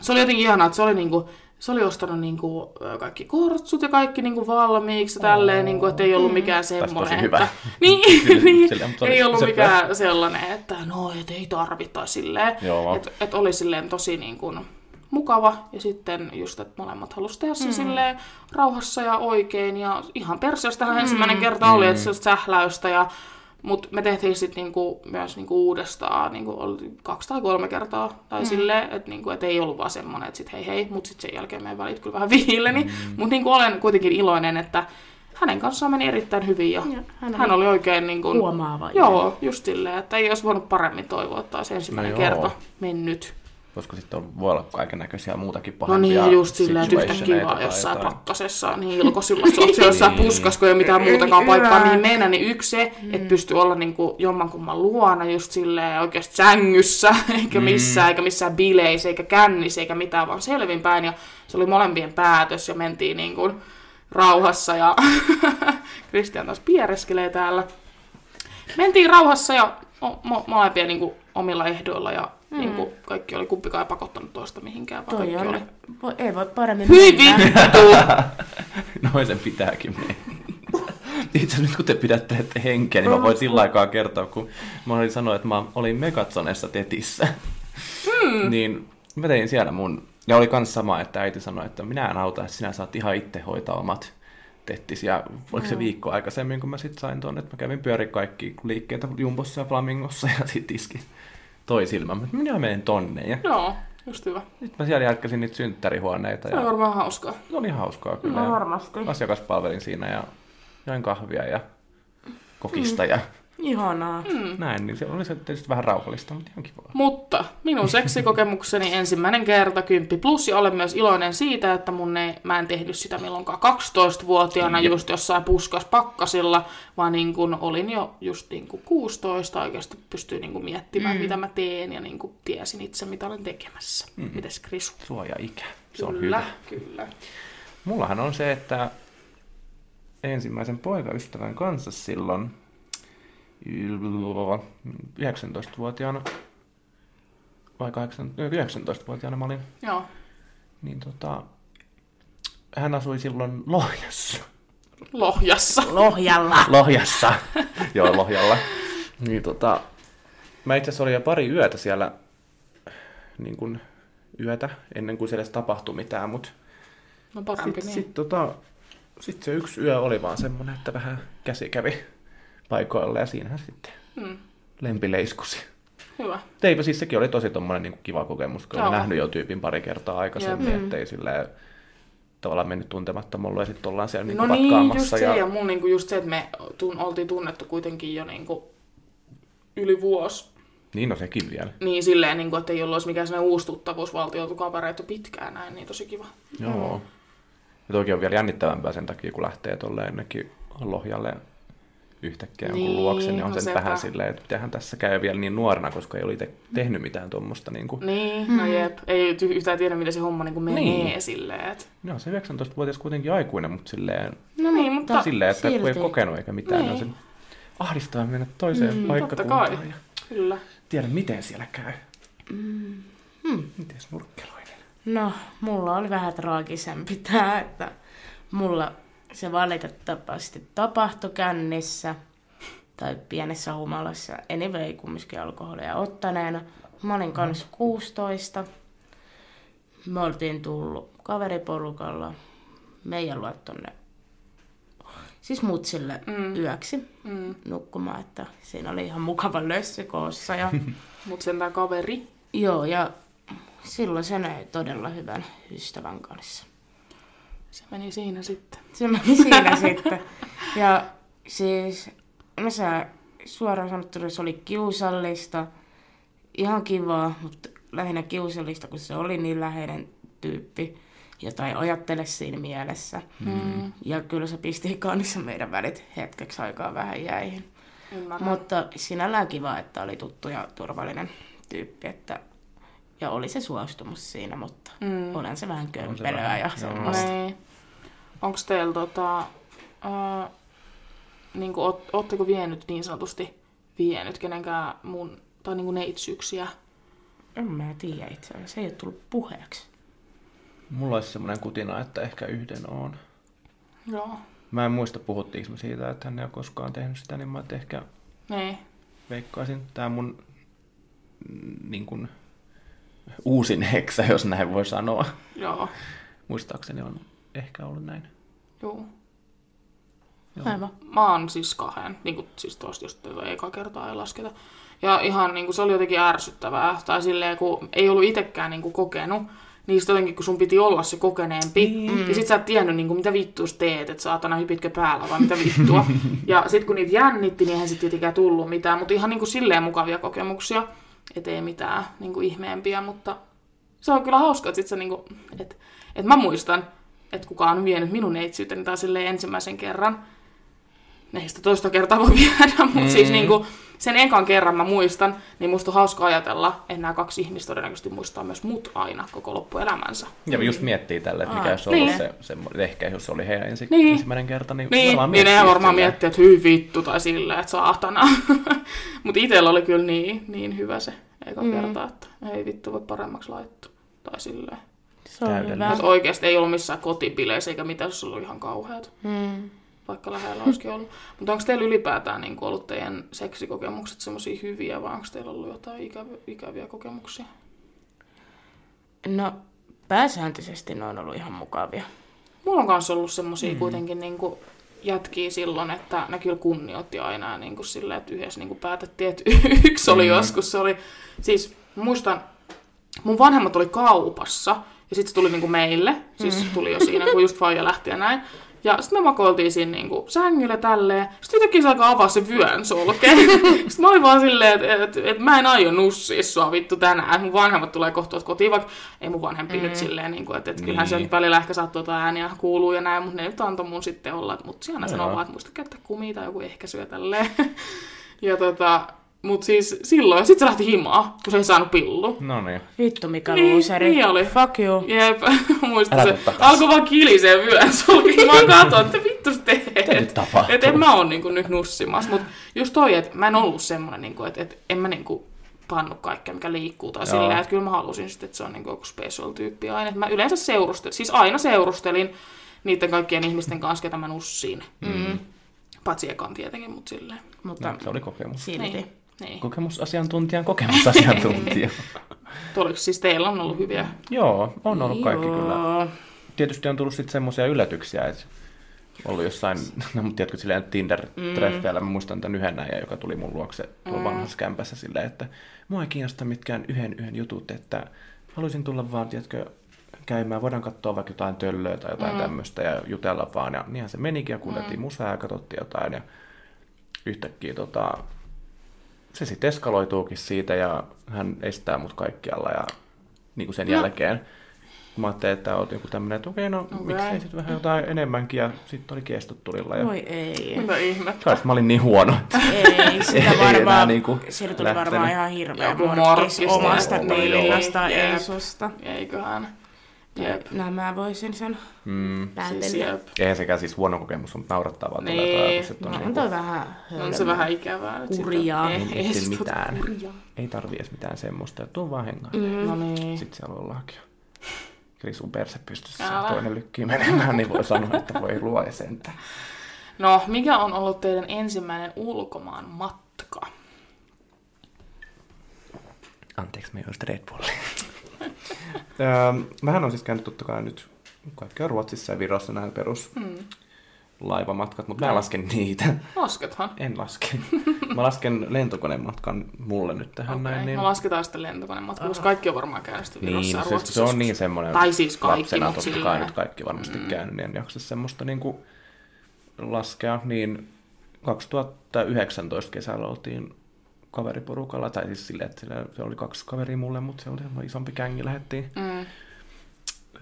se oli jotenkin ihanaa, että se oli niinku, se oli ostanut niinku ö, kaikki kortsut ja kaikki niinku valmiiksi ja tälleen, niinku, että ei ollut mikään tosi semmoinen, hyvä. että, *laughs* niin, Sille- niin, sille, mutta oli ei ollut se mikään sellainen, että no, et ei tarvita silleen, että et oli silleen tosi niinku, mukava ja sitten just, että molemmat halusi tehdä sen mm. silleen rauhassa ja oikein ja ihan perseestähän ensimmäinen kerta oli, että se oli sähläystä ja mutta me tehtiin sitten niinku, myös niinku uudestaan niinku, oli kaksi tai kolme kertaa. Tai mm. silleen, että niinku, et ei ollut vaan semmoinen, että sit hei hei, mutta sitten sen jälkeen meidän välit kyllä vähän viileni. Mm. Mutta niinku, olen kuitenkin iloinen, että hänen kanssaan meni erittäin hyvin ja, Ja hän hän, oli oikein niinku, Huomaava. Joo, just silleen, että ei olisi voinut paremmin toivoa, että olisi ensimmäinen No kerta mennyt. Koska sitten on, voi olla kaiken näköisiä muutakin No pahempia niin, just silleen, että yhtäkkiä vaan jossain jotain. pakkasessa, niin ilkosilla sä oot jossain Niin. puskassa, kun ei ole mitään muutakaan paikkaa, mihin mennä, niin yksi se, että pystyy olla niinku jommankumman luona just silleen oikeasti sängyssä, *laughs* eikä missään, eikä missään bileissä, eikä kännissä, eikä mitään, vaan selvinpäin. Ja se oli molempien päätös ja mentiin niinku rauhassa ja *laughs* Kristian taas piereskelee täällä. Mentiin rauhassa ja mo- mo- molempia niinku omilla ehdoilla ja mm. niinku kaikki oli kumpikaan ei pakottanut toista mihinkään, vaan Toi kaikki oli on, voi, ei voi paremmin Hyi mennä. vittu! *laughs* Noin sen pitääkin mennä. Itse nyt kun te pidättelette henkeä, niin mä voin sillä aikaa kertoa, kun mä olin sanoa, että mä olin Megatsonessa tetissä. Hmm. niin mä tein siellä mun, ja oli kans sama, että äiti sanoi, että minä en auta, että sinä saat ihan itse hoitaa omat tettis. Ja oliko se viikko aikaisemmin, kun mä sit sain tuonne, että mä kävin pyöri kaikki liikkeitä Jumbossa ja Flamingossa ja sit iskin toi silmä. Mä, minä menen tonne ja Joo, just hyvä. nyt mä siellä järkkäsin niitä synttärihuoneita Se on ja varmaan hauskaa. se oli hauskaa kyllä. No ja varmasti. asiakaspalvelin siinä ja join kahvia ja kokista ja Ihanaa. Mm. näin, niin se oli se tietysti vähän rauhallista, mutta ihan kivaa. Mutta minun seksikokemukseni *laughs* ensimmäinen kerta 10 plus ja olen myös iloinen siitä, että mun ei, mä en tehnyt sitä milloinkaan 12-vuotiaana Jep. just jossain puskas pakkasilla, vaan niin kun olin jo just niin kuin 16 oikeasti pystyin niin kuin miettimään, mm. mitä mä teen ja niin kuin tiesin itse, mitä olen tekemässä. Mm. Mites Krisu? Suoja ikä, se on kyllä, hyvä. kyllä. Mullahan on se, että ensimmäisen poikaystävän kanssa silloin 19-vuotiaana vai 19-vuotiaana mä olin, Joo. niin tota, hän asui silloin Lohjassa. Lohjassa. Lohjalla. Lohjassa. Joo, Lohjalla. Niin tota, mä itse asiassa olin jo pari yötä siellä, niin kuin yötä, ennen kuin siellä edes tapahtui mitään, mutta No parempi sitten niin. sit, tota, sit se yksi yö oli vaan semmonen, että vähän käsi kävi paikoille ja siinähän sitten Mm. lempi leiskusi. Hyvä. Teipä siis sekin oli tosi tommonen niin kiva kokemus, kun olen nähnyt jo tyypin pari kertaa aikaisemmin, Jep. ettei silleen tavallaan mennyt tuntemattomulle ja sitten ollaan siellä No niinku niin, patkaamassa. just se, ja, ja mun niinku just se, että me tun, oltiin tunnettu kuitenkin jo niinku yli vuosi. Niin no sekin vielä. Niin silleen, niinku, että ei ollut olisi mikään sellainen uusi tuttavuus valtiolta kavereita pitkään näin, niin tosi kiva. Joo. Ja toki on vielä jännittävämpää sen takia, kun lähtee tuolle ennenkin Lohjalle yhtäkkiä jonkun Niin, luokse, niin on no se nyt sepä. vähän silleen, että mitähän tässä käy vielä niin nuorena, koska ei ole itse tehnyt mitään tuommoista. Niin kuin... Niin, no jep. Ei yhtään tiedä, miten se homma niinku menee Niin. silleen. Et... No se 19-vuotias kuitenkin aikuinen, mutta silleen, No niin, mutta silleen että kun ei kokenut eikä mitään, niin. on se Niin. ahdistavaa mennä toiseen mm, totta paikkakuntaan kai. ja kyllä. tiedä, miten siellä käy. Hmm. Miten nurkkeloinen? No, mulla oli vähän traagisempi tää, että mulla se valitettavasti tapahtui kännissä tai pienessä humalassa. Anyway, kumminkin alkoholia ottaneena. Mä olin kanssa 16. Me oltiin tullut kaveriporukalla meidän luo tonne, siis mutsille Mm. yöksi Mm. nukkumaan, että siinä oli ihan mukava lössy koossa. Ja, *laughs* Mut sentään kaveri. joo, ja silloin se näi todella hyvän ystävän kanssa. Se meni siinä sitten. Se meni siinä sitten. Ja siis, no se suoraan sanottuna se oli kiusallista. Ihan kivaa, mutta lähinnä kiusallista, kun se oli niin läheinen tyyppi, jota ei ajattele siinä mielessä. Mm. Ja kyllä se pisti kanssa meidän välit hetkeksi aikaa vähän jäihin. Ymmärrän. Mutta sinällään kiva, että oli tuttu ja turvallinen tyyppi, että ja oli se suostumus siinä, mutta Mm. olen se vähän kömpelöä ja semmoista. Niin. Onko teillä tota, äh, niin kuin, ootteko vienyt niin sanotusti vienyt kenenkään mun, tai niin kuin neitsyksiä? En mä tiedä itse asiassa, se ei ole tullut puheeksi. Mulla olisi semmoinen kutina, että ehkä yhden on. Joo. Mä en muista, puhuttiinko me siitä, että hän ei ole koskaan tehnyt sitä, niin mä ehkä Niin. veikkaisin. Tää mun mm, niin kuin, uusin heksä, jos näin voi sanoa. Joo. Muistaakseni on ehkä ollut näin. Joo. Joo. Aivan. Mä oon siis kahden, niin kuin siis tosta, jos tätä eka kertaa ei lasketa. Ja ihan niin kuin se oli jotenkin ärsyttävää. Tai silleen, kun ei ollut itsekään niin kuin kokenut, niin jotenkin kun sun piti olla se kokeneempi, mm. ja sit sä et tiennyt, niin kuin, mitä vittua teet, että saatana hypitkö päällä vai mitä vittua. *laughs* ja sit kun niitä jännitti, niin eihän sit tietenkään tullut mitään, mutta ihan niin kuin silleen mukavia kokemuksia, et ei mitään niin kuin ihmeempiä, mutta se on kyllä hauska, että sit sä niinku, että et mä muistan, että kukaan on vienyt minun neitsyyteni silleen ensimmäisen kerran. Ei sitä toista kertaa voi viedä, mutta mm. siis niinku, sen ekan kerran mä muistan, niin musta on hauska ajatella, että nämä kaksi ihmistä todennäköisesti muistaa myös mut aina koko loppuelämänsä. Ja just miettii tälle, että mikä Aa, olisi ollut niin. se, se, ehkä jos se oli heidän ensi, Niin. ensimmäinen kerta, niin, Niin, varmaan niin miettii just varmaan miettii, että hyi vittu tai silleen, että saatana. *laughs* Mutta itsellä oli kyllä niin, niin hyvä se eka mm. kerta, että ei vittu voi paremmaksi laittaa. Tai silleen. Se on hyvä. Oikeasti ei ollut missään kotipileissä eikä mitään, se oli ihan kauheat. Mm. Vaikka lähellä olisikin ollut. Mutta onko teillä ylipäätään niin ollut teidän seksikokemukset semmoisia hyviä, vai onko teillä ollut jotain ikäviä, ikäviä kokemuksia? No, pääsääntöisesti ne on ollut ihan mukavia. Mulla on kanssa ollut semmosia mm. kuitenkin niin kuin jätkiä silloin, että ne kyllä kunnioitti aina niin kuin silleen, että yhdessä niin kuin päätettiin, että *laughs* yksi oli mm. joskus, se oli, siis muistan, mun vanhemmat oli kaupassa ja sitten se tuli niin kuin meille, siis tuli jo siinä, kun just faija lähti ja näin. Ja sitten me makoiltiin siinä niinku sängyllä tälleen. Sitten yhtäkkiä se alkaa avaa se vyön solkeen. *laughs* sitten mä olin vaan silleen, että et, et mä en aio nussia sua vittu tänään. Mun vanhemmat tulee kohta kotiin, vaikka ei mun vanhempi mm. nyt silleen, niinku, että et kyllähän se Niin. nyt välillä ehkä saattaa jotain ääniä kuuluu ja näin, mutta ne nyt antoi mun sitten olla. Mutta siellä sanoo vaan, että muista käyttää kumia tai joku ehkäisyä tälleen. *laughs* ja tota, mut siis silloin, sit se lähti himaa, kun se ei saanut pillu. No niin. Vittu mikä Niin, luuseri. niin oli. Fuck you. Jep, *laughs* muista Älä se. Alkoi vaan kilisee vyön solkista. *laughs* Mä katsoin, että vittu sä teet. Mitä nyt tapahtuu? Että en mä oo niinku nyt nussimassa. Mutta just toi, että mä en ollut semmonen, niinku, että, että en mä niinku pannu kaikkea, mikä liikkuu tai silleen. Että kyllä mä halusin sitten, että se on niinku joku special-tyyppi aina. Että mä yleensä seurustelin, siis aina seurustelin niiden kaikkien ihmisten kanssa, ketä mä nussiin. Mm. Paitsi ekan tietenkin, mutta silleen. Mutta No, se oli kokemus. silti. Niin. Niin. Kokemusasiantuntijan kokemusasiantuntija. *laughs* Oliko siis teillä on ollut hyviä? Joo, on ollut kaikki Joo. kyllä. Tietysti on tullut sitten semmoisia yllätyksiä, että ollut jossain, *laughs* no mutta tiedätkö, silleen Tinder-treffeillä, mä muistan tämän yhden näin, joka tuli mun luokse tuolla Mm. vanhassa kämpässä silleen, että mua ei kiinnosta mitkään yhden yhden jutut, että haluaisin tulla vaan, tiedätkö, käymään, voidaan katsoa vaikka jotain töllöä tai jotain mm. tämmöistä ja jutella vaan. Ja niinhän se menikin ja kuunneltiin mm. musaa ja katsottiin jotain ja yhtäkkiä tota, se sitten eskaloituukin siitä ja hän estää mut kaikkialla ja niin kuin sen No. jälkeen. Mä ajattelin, että oot joku tämmöinen, että okei, no Okei. miksei sitten vähän jotain enemmänkin ja sitten oli kestot tulilla. Ja... Voi ei. Mitä ihmettä? Kai mä olin niin huono. Ei, *laughs* sitä Ei varmaan, niinku siitä tuli lähtenyt. varmaan ihan hirveä Joku morkkis omasta toiminnasta, ei susta. Eiköhän. Jep. Nämä voisin sen Mm. Siis päätellä. jep. Eihän sekään siis huono kokemus, mutta naurattaa vaan Niin. tulee tuo ajatus, että on No, niin on toi vähän On se vähän ikävää. Kurjaa. Ei, Ei ei mitään. kurjaa. ei tarvii edes mitään semmoista, että tuu vaan hengaan. Mm. No niin. Sitten siellä ollaankin. Eli sun perse pystyssä Älä. toinen lykkii menemään, niin voi sanoa, että voi luoja sentään. No, mikä on ollut teidän ensimmäinen ulkomaan matka? Anteeksi, me ei ole Red Bulli. Mähän on siis käynyt totta kai nyt kaikkea Ruotsissa ja Virossa nämä perus Hmm. laivamatkat, mutta mä en laske niitä. Laskethan. En laske. Mä lasken lentokonematkan mulle nyt tähän Okei, näin. niin. Niin... no lasketaan sitten lentokonematka, koska kaikki on varmaan käynyt sitten Virossa Niin, ja no se, Ruotsissa. se on joskus. niin semmoinen, Tai siis kaikki, lapsena totta kai silleen. nyt kaikki varmasti mm. käynyt, niin en jaksa semmoista niin kuin laskea. Niin 2019 kesällä oltiin kaveriporukalla, tai siis silleen, että sillä- se oli kaksi kaveria mulle, mutta se oli semmoinen isompi kängi, lähdettiin Mm,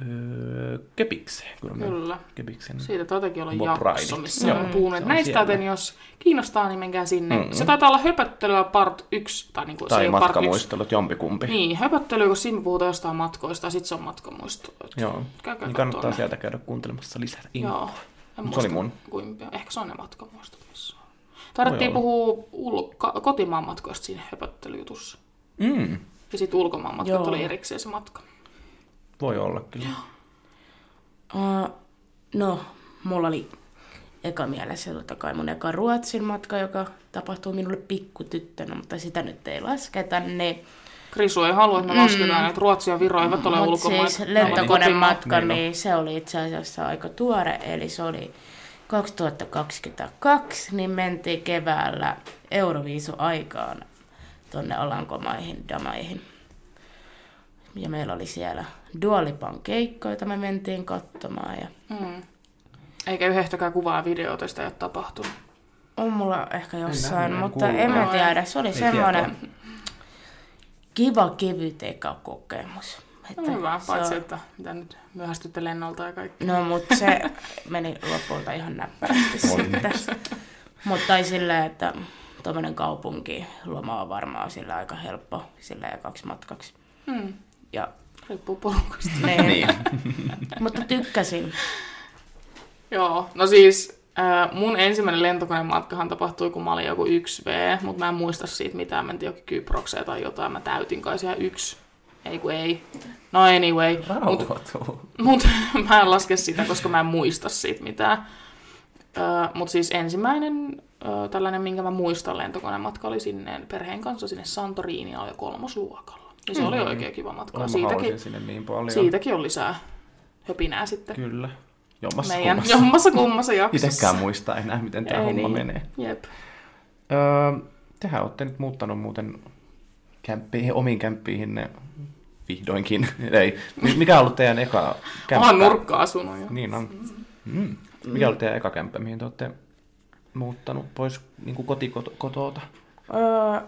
öö, Kepikseen. Kyllä. kyllä. Kepiksen. Siitä taitaa olla Bob jakso, missä Joo, puhunut. se on Näistä siellä. joten jos kiinnostaa, niin menkää sinne. Mm-mm. Se taitaa olla höpöttelyä part 1, tai, niinku, se Tai ei ole part 1. matkamuistelut, jompikumpi. Niin, höpöttely, kun siinä puhutaan jostain matkoista, ja sitten se on matkamuisto. Joo, Käykää niin kannattaa kattoo ne. sieltä käydä kuuntelemassa lisää infoa. Joo. En Mut se oli muista, mun. Kuinka, ehkä se on ne matkamuistot, Voi puhua ulko- kotimaan matkoista siinä höpöttelyjutussa. Mm, Ja sitten ulkomaan matkat Joo. oli erikseen se matka. voi olla kyllä. Uh, no, mulla oli eka mielessä totta kai mun eka Ruotsin matka, joka tapahtui minulle pikkutyttönä, mutta sitä nyt ei lasketa. Niin, Krisu ei halua, että me lasketaan, että Ruotsi ja Viro eivät ole Mut ulkomaat. siis ne lentokonematka, kotimaat. niin, Niin se oli itse asiassa aika tuore, eli se oli 2022, niin mentiin keväällä Euroviisu-aikaan tonne Alankomaihin, Damaihin. Ja meillä oli siellä Dualipan keikkoja, joita me mentiin katsomaan. Ja Mm. Eikä yhdestäkään kuvaa ja videota sitä ei ole tapahtunut. on mulla ehkä jossain, en mutta en mä tiedä. Se oli Ei semmoinen kiva, kevyt eka kokemus. No hyvä, paitsi on- että mitä nyt myöhästytte lennolta ja kaikki. No, mutta se *laughs* meni lopulta ihan näppärästi sitten. Mutta ei silleen, että tuommoinen kaupunki loma on varmaan sillä aika helppo sillä ja kaksi matkaksi. Hmm. Ja Riippuu porukasta. ne, Niin. *laughs* mutta tykkäsin. Joo, no siis äh, mun ensimmäinen lentokonematkahan tapahtui, kun mä olin joku 1V, mutta mä en muista siitä mitään. Mä en tiedä, jokin Kyprokseen tai jotain. Mä täytin kai siellä yksi. Ei kun ei. No anyway. Mut, Rauhoituu. mut *laughs* mä en laske sitä, koska mä en muista siitä mitään. Mutta siis ensimmäinen öö, tällainen, minkä mä muistan lentokonematka oli sinne perheen kanssa sinne Santoriiniin, oli kolmosluokalla. Ja se mm-hmm. oli oikein kiva matka. Siitäkin, sinne niin paljon. siitäkin on lisää höpinää sitten. Kyllä. Jommassa Meidän kummassa. jommassa kummassa jaksossa. Itekään muista enää, miten tämä homma niin. menee. Jep. Öö, tehän olette nyt muuttanut muuten kämppiin, omiin kämppiin vihdoinkin. *laughs* Ei. Mikä on ollut teidän eka kämppä? Onhan nurkka asunut jo. Niin on. Mm. Mikä on teidän eka kämppä, mihin te olette muuttanut pois niin kuin kotikotota? Öö,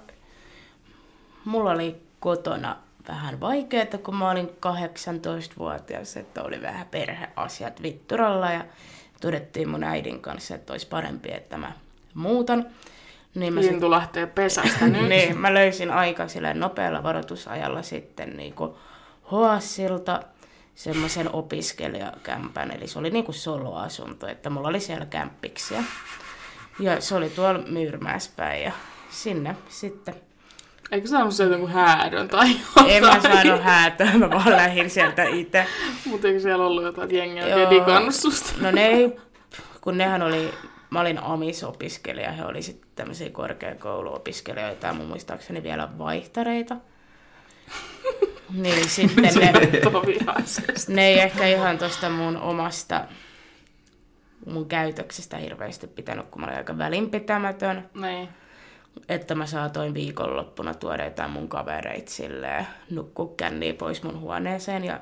mulla oli kotona vähän vaikeaa, kun mä olin 18-vuotias, että oli vähän perheasiat vitturalla ja todettiin mun äidin kanssa, että olisi parempi, että mä muutan. Niin mä, sit, Lintu lähtee pesästä nyt. *laughs* niin, mä löysin aika sillä nopealla varoitusajalla sitten niin Hoassilta semmoisen opiskelijakämpän, eli se oli niin kuin soloasunto, että mulla oli siellä kämppiksiä. Ja se oli tuolla Myyrmäspäin ja sinne sitten Eikö saanut sieltä häädön tai jotain? En mä saanut häätöä, mä vaan lähdin sieltä itse. Mutta eikö siellä ollut jotain jengiä oikein digannut susta? No ne ei, kun nehän oli, mä olin amisopiskelija, he oli tämmöisiä korkeakouluopiskelijoita ja mun muistaakseni vielä vaihtareita. *laughs* Niin sitten ne, ne ei ehkä ihan tosta mun omasta mun käytöksestä hirveästi pitänyt, kun mä olin aika välinpitämätön. Niin. Että mä saatoin viikonloppuna tuoda jotain mun kavereit silleen nukkua känniä pois mun huoneeseen ja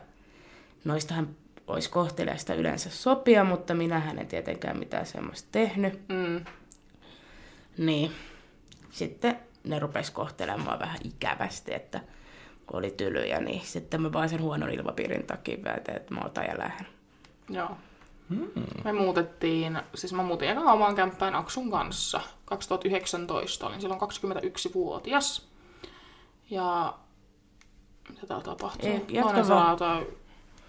noistahan olisi kohteliasta yleensä sopia, mutta minähän en tietenkään mitään semmoista tehnyt. Mm. Niin sitten ne rupes kohtelemaan vähän ikävästi, että kun oli tylyjä, niin sitten mä vaan sen huonon ilmapiirin takia päätin, että mä otan ja lähden. Joo. Me muutettiin, siis mä muutin eka omaan kämppään Aksun kanssa 2019, olin silloin 21-vuotias. Ja mitä täällä tapahtuu? Ei, jatka toinen vaan. saa jotain *laughs*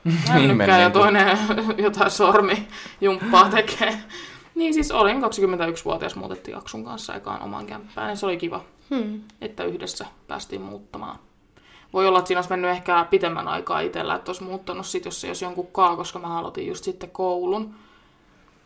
Niin nännykkää ja toinen *laughs* jotain sormijumppaa tekee. Niin siis olin 21-vuotias, muutettiin Aksun kanssa ekaan omaan kämppään ja se oli kiva, Hmm. että yhdessä päästiin muuttamaan. Voi olla, että siinä olisi mennyt ehkä pitemmän aikaa itsellä, että olisi muuttanut sit, jos se olisi jonkun kaa, koska mä aloitin just sitten koulun.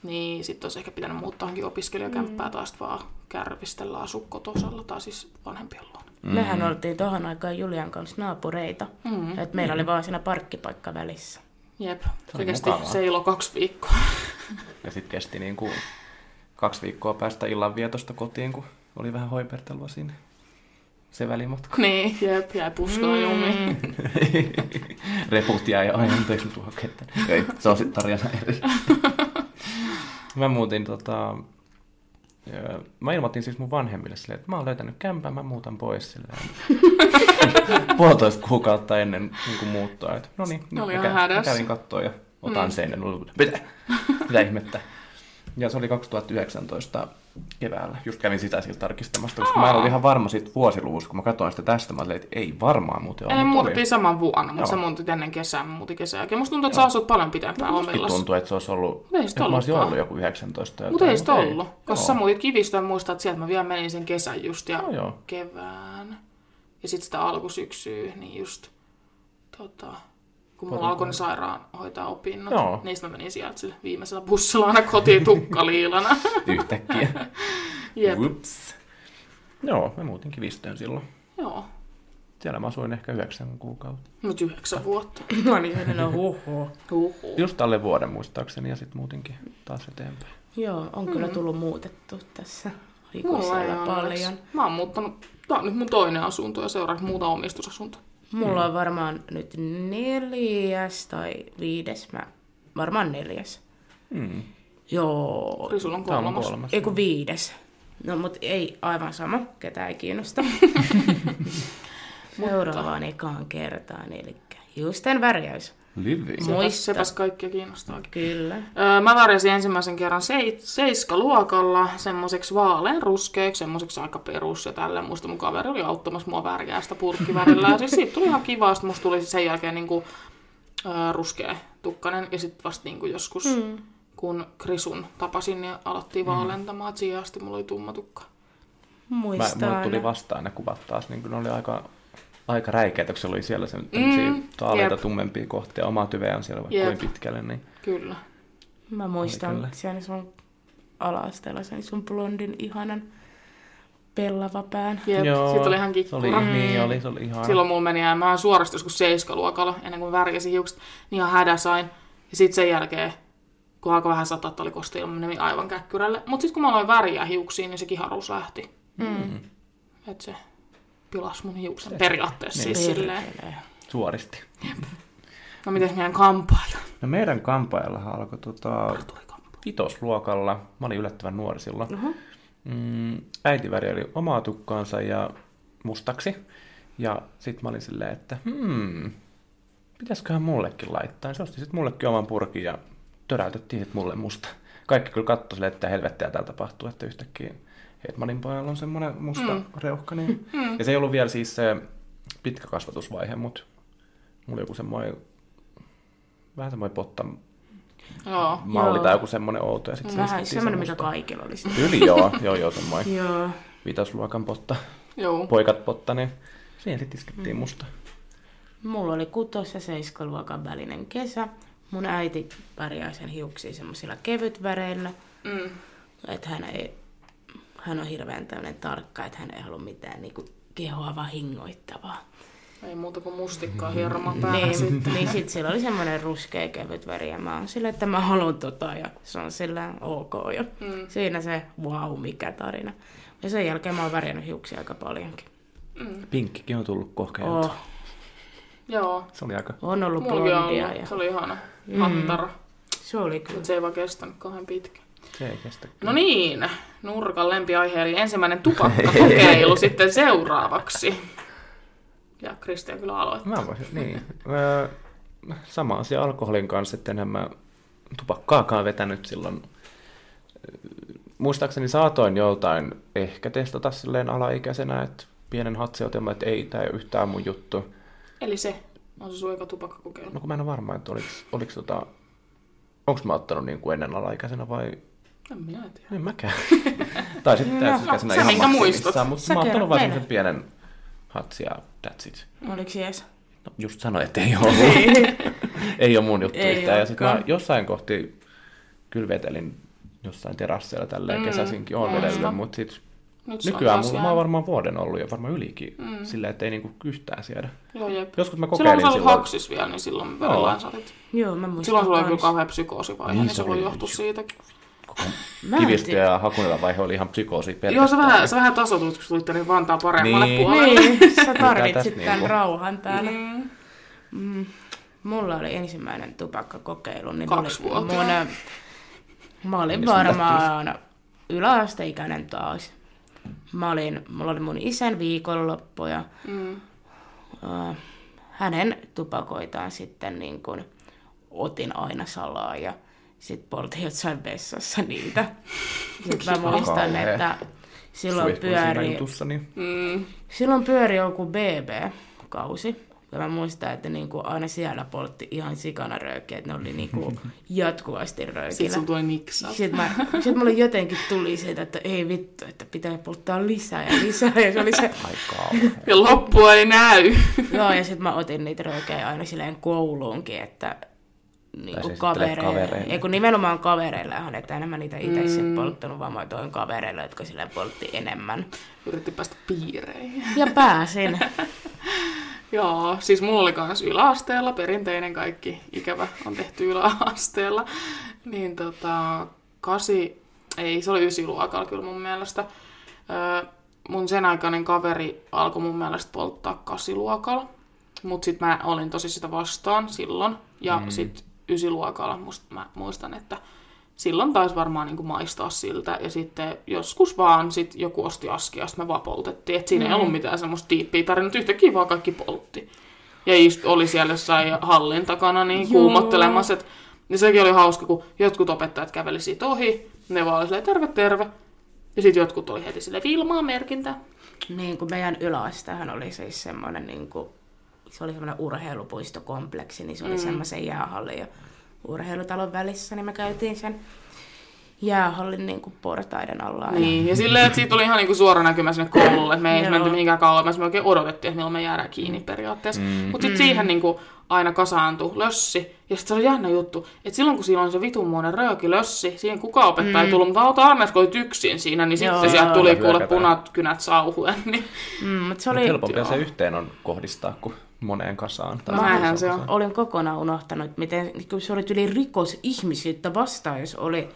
Niin sitten olisi ehkä pitänyt muuttaa johonkin opiskelijakämppää tai sitten vaan kärvistellä asua kotosalla tai siis vanhempien luona. Mm. Mehän oltiin tohon aikaan Julian kanssa naapureita. Mm. Et meillä oli vaan siinä parkkipaikka välissä. Jep, Se kesti ilo kaksi viikkoa. Ja sitten kesti niin kuin kaksi viikkoa päästä illanvietosta kotiin, kun oli vähän hoipertelua siinä. Se välimatka. niin, jep, *laughs* jäi puskaa jumiin. Reput jäi ai anteeksi tuohon kettä. Ei, se on sitten tarina eri. mä muutin tota... Mä ilmoitin siis mun vanhemmille silleen, että mä oon löytänyt kämpän, mä muutan pois silleen. *laughs* Puolitoista kuukautta ennen niin kuin muuttoa. Että, no niin, oli mä, kä- mä kävin kattoon ja otan Mm. sen. Mitä? Mitä ihmettä? Ja se oli 2019 keväällä. Just kävin sitä siltä tarkistamasta, koska mä en ollut ihan varma siitä vuosiluvusta, kun mä katsoin sitä tästä. Mä olin, että ei varmaan muuten ole. Oli. muutettiin saman vuonna, mutta Joo. se muutit ennen kesää, mä muutin kesän jälkeen. Musta tuntuu, että sä asut paljon pitempään Mustakin omillas. tuntuu, että se olisi ollut, Ei sitä mä ollutkaan. ollut joku 19. Mutta ei sitä ollut, koska Joo. sä muutit kivistöön, muistat, että sieltä mä vielä menin sen kesän just ja Joo, joo. kevään. Ja sitten sitä alkusyksyä, niin just tota, kun mulla alkoi ne sairaanhoitaa opinnot, Joo. niistä mä menin sieltä viimeisellä bussilla aina kotiin tukkaliilana. *laughs* Yhtäkkiä. *laughs* Jep, Ups. Joo, mä muutin kivistöön silloin. joo. Siellä mä asuin ehkä yhdeksän kuukautta. Nyt yhdeksän vuotta. *laughs* No niin, no huhu. Huhhuh. Just alle vuoden muistaakseni ja sitten muutinkin taas eteenpäin. Joo, on kyllä tullut muutettu tässä Mulla ei aikuisella onneksi. paljon. Mä oon muuttanut, tää on nyt mun toinen asunto ja seuraavaksi muuta omistusasunto. Mulla on varmaan nyt neljäs tai viides, mä, varmaan neljäs. Hmm. Joo, Eli sulla on Tää on kolmas. kolmas. ei kun viides. No mut ei aivan sama, ketään ei kiinnosta. *laughs* Seuraavaan ekaan kertaan, eli hiusten värjäys. Living. Muista. Sepäs, sepäs kaikkia kiinnostaakin. Kyllä. Öö, mä värjäsin ensimmäisen kerran sei, seiskaluokalla semmoiseksi vaalean ruskeaksi, semmoiseksi aika perus ja tälleen. Muista mun kaveri oli auttamassa mua värjää sitä purkkivärillä. Ja siis siitä tuli ihan kiva, sitten musta tuli sen jälkeen niinku, öö, ruskea tukkanen. Ja sitten vasta niinku joskus, mm. kun Krisun tapasin, niin alettiin vaalentamaan. Et siihen asti mulla oli tumma tukka. Mä, Muistaa mulle tuli vastaan ne kuvat taas, niin kun ne oli aika, aika räikeitä, kun se oli siellä se tämmöisiä Mm, taaleita jep. tummempia kohtia. Oma tyveä on siellä vaikka Jep. kuin pitkälle, niin Kyllä. Mä muistan kyllä. sen sun ala-asteella sen sun blondin ihanan pellava pään. Jep, siitä oli ihan se kikkura. oli, niin oli, se oli ihan... Silloin mulla meni, ja mä oon suorasti joskus seiskaluokalla, ennen kuin värjäsin hiukset, niin ihan hädä sain. Ja sitten sen jälkeen, kun alkoi vähän sataa, että oli kosteilma, meni aivan käkkyrälle. Mutta sitten kun mä aloin värjää hiuksiin, niin se kiharuus lähti. Mm. Että se pilas mun hiuksen periaatteessa Niin. siis silleen. Perkele. Suoristi. No mites meidän kampailla? No meidän kampaajallahan alkoi tota, vitosluokalla. Mä olin yllättävän nuori silloin. Oho. Mm, äiti värjäili omaa tukkaansa ja mustaksi. Ja sit mä olin silleen, että hmm, pitäisiköhän mullekin laittaa. Se osti sitten mullekin oman purkin ja töräytettiin sit mulle musta. Kaikki kyllä katsoi silleen, että helvettiä täällä tapahtuu, että yhtäkkiä Hetmanin pojalla on semmoinen musta mm. reuhka. Niin. *laughs* Mm. Ja se ei ollut vielä siis se pitkä kasvatusvaihe, mutta mulla oli joku semmoinen vähän semmoinen potta Joo. malli Joo. tai joku semmoinen outo. Ja sit se Vähän semmoinen, mikä kaikilla oli. Yli joo, joo, joo, semmoinen *laughs* Joo. vitosluokan potta, Joo. poikat potta, niin siihen sitten iskettiin musta. Mulla oli kutos- ja seiskaluokan välinen kesä. Mun äiti pärjää sen hiuksia semmoisilla kevytväreillä. Mm. Että hän, ei, hän on hirveän tämmöinen tarkka, että hän ei halua mitään niinku kehoa vahingoittavaa. Ei muuta kuin mustikkaa hieroma päähän Niin, sitten. niin sit sillä oli semmoinen ruskea kevyt väri ja mä oon sillä, että mä haluan tota ja se on sillä ok ja Mm. siinä se wow mikä tarina. Ja sen jälkeen mä oon värjännyt hiuksia aika paljonkin. Pinkkikin on tullut kokeiltu. Oh, Joo. Se oli aika... on ollut blondia ja Se oli ihana. Hattara. se oli kyllä. Mutta se ei vaan kestänyt kauhean pitkä. Se ei kestä. No niin, nurkan lempiaihe eli ensimmäinen *laughs* tupakkakokeilu sitten seuraavaksi. Ja Kristian kyllä aloittaa. Mä voisin, niin. Öö, sama asia alkoholin kanssa, että enhän mä tupakkaakaan vetänyt silloin. Muistaakseni saatoin joltain ehkä testata silleen alaikäisenä, että pienen hatsiotelma, että ei, tämä ei ole yhtään mun juttu. Eli se on se sun eka tupakkakokeilu. No kun mä en ole varma, että oliko, oliko tota, onko mä ottanut niin kuin ennen alaikäisenä vai En minä tiedä. en mäkään. *laughs* tai sitten täysikäisenä sä ihan maksimissaan, mutta Sä mä oon ottanut vaan semmoisen pienen hatsia, that's it. Oliko jees? No, just sanoin, että ei ollut. ei *laughs* ole mun juttu Ei yhtään. Ja sitten mä jossain kohti kyllä vetelin jossain terasseilla tälleen Mm, kesäisinkin on vedellyt, mutta sit Nyt nykyään mulla, mä oon varmaan vuoden ollut ja varmaan ylikin, mm. silleen, että ei niinku yhtään siedä. Joo, jep. Joskus mä Silloin kun kokeilin sä olit silloin. haksis vielä, niin silloin verollaan saatit. Joo, mä muistan Silloin sulla oli kyllä kauhean psykoosivaihe, Niin, niin, se voi johtua siitä. Kivistö ja Hakunilla vaihe oli ihan psykoosi pelkästään. Joo, se vähän, se vähän tasoitut, kun tulitte niin Vantaan paremmalle Niin. puolelle. Niin, sä tarvitsit tämän niinku? rauhan täällä. Mm. Mm, mulla oli ensimmäinen tupakkakokeilu. Niin Kaksi oli vuotta. Mun, mä olin Mitäs varmaan yläasteikäinen taas. Mä olin, mulla oli mun isän viikonloppu ja Mm. äh, hänen tupakoitaan sitten niin kuin otin aina salaa ja sitten poltin jossain vessassa niitä. *laughs* Sitten mä muistan, että silloin pyöri, niin Mm. silloin pyöri joku BB-kausi. Ja mä muistan, että niinku aina siellä poltti ihan sikana röökiä, että ne oli niinku *laughs* jatkuvasti Sitten röökillä. sulla tuli niksa. Sitten, mä, sitten mulle jotenkin tuli siitä, että ei vittu, että pitää polttaa lisää ja lisää. Ja se oli se. Ja loppua ei näy. joo, ja sitten mä otin niitä röökejä aina silleen kouluunkin, että niin kuin esittelee kavereille. kavereille. Ei kun nimenomaan kavereille, että mä niitä itse mm. sit Mm. polttanut, vaan mä toin kavereille, jotka silleen poltti enemmän. Yritti päästä piireihin. Ja pääsin. *laughs* Joo, siis mulla oli kans yläasteella, perinteinen kaikki ikävä on tehty yläasteella. Niin tota, kasi, ei se oli ysiluokalla kyllä mun mielestä. Öö, mun sen aikainen kaveri alkoi mun mielestä polttaa kasiluokalla. Mut sit mä olin tosi sitä vastaan silloin. Ja mm. sit ysiluokalla musta, mä muistan, että silloin taisi varmaan niin maistaa siltä. Ja sitten joskus vaan sit joku osti askia, ja sit me vaan poltettiin. Et siinä mm. ei ollut mitään semmoista tiippiä tarinaa, yhtäkkiä vaan kaikki poltti. ja just oli siellä jossain hallin takana niin kuumottelemassa. Et, ja sekin oli hauska, kun jotkut opettajat käveli siitä ohi, ne vaan oli silleen, terve, terve. Ja sitten jotkut oli heti sille Vilmaa merkintä. Niin kuin meidän yläastehan oli siis semmoinen, niin kuin, se oli semmoinen urheilupuistokompleksi, niin se oli mm. semmoisen jäähallin ja urheilutalon välissä, niin me käytiin sen jäähallin niin kuin portaiden alla. Niin, ja silleen, että siitä tuli ihan niin suora näkymä sinne koululle, että me ei menty mihinkään kauemmas, me oikein odotettiin, että milloin me jäädään kiinni periaatteessa. Mm. Mutta sitten mm. siihen niin kuin, aina kasaantui lössi, ja sitten se oli jännä juttu, että silloin kun siinä on se vitunmoinen rööki lössi, siihen kuka opettaja mm. ei tullut, mutta auta annes, kun yksin siinä, niin sitten sieltä tuli kuule punat kynät sauhuen. Niin. Mm, mutta se oli... Mut helpompia joo. se yhteen on kohdistaa kuin moneen kasaan. Tai Mähän se on. Olin kokonaan unohtanut, miten kun se oli yli rikos ihmisyyttä vastaan, jos oli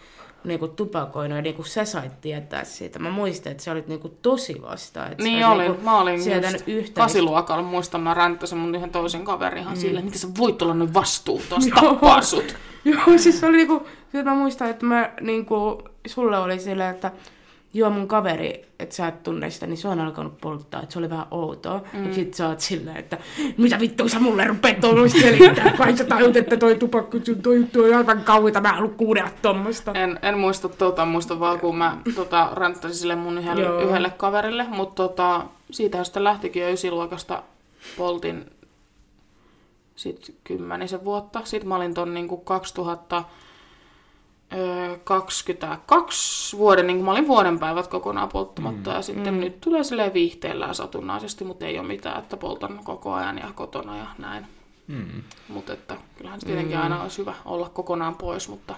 niinku tupakoinut ja niinku sä sait tietää siitä. Mä muistan, että sä olit niinku tosi vasta. Että niin olin. Niinku mä olin just yhteis... kasiluokalla. Muistan, mä ränttäsin mun yhden toisen kaverin ihan mm. silleen, miten sä voit olla noin vastuuton, *laughs* tappaa sut. Joo, siis oli niinku, mä muistan, että mä niinku, sulle oli silleen, että joo mun kaveri, että sä et tunne sitä, niin se on alkanut polttaa, että se oli vähän outoa. Mm. Ja sit sä oot silleen, että mitä vittu sä mulle rupeat tuollaista selittää, *laughs* kai sä tajut, että toi tupakku, toi juttu on aivan kauita, mä en halua kuunnella tuommoista. En, en muista tota, muista vaan kun mä tota, ränttäsin sille mun yhdelle, yhdelle kaverille, mutta tota, siitä sitten lähtikin jo ysiluokasta poltin sit kymmenisen vuotta. Sitten mä olin ton niinku 2000 22 vuoden, niin kuin mä olin vuoden päivät kokonaan polttamatta, mm. ja sitten mm. nyt tulee silleen viihteellä satunnaisesti, mutta ei ole mitään, että poltan koko ajan ja kotona ja näin. Mm. Mutta että kyllähän se tietenkin mm. aina olisi hyvä olla kokonaan pois, mutta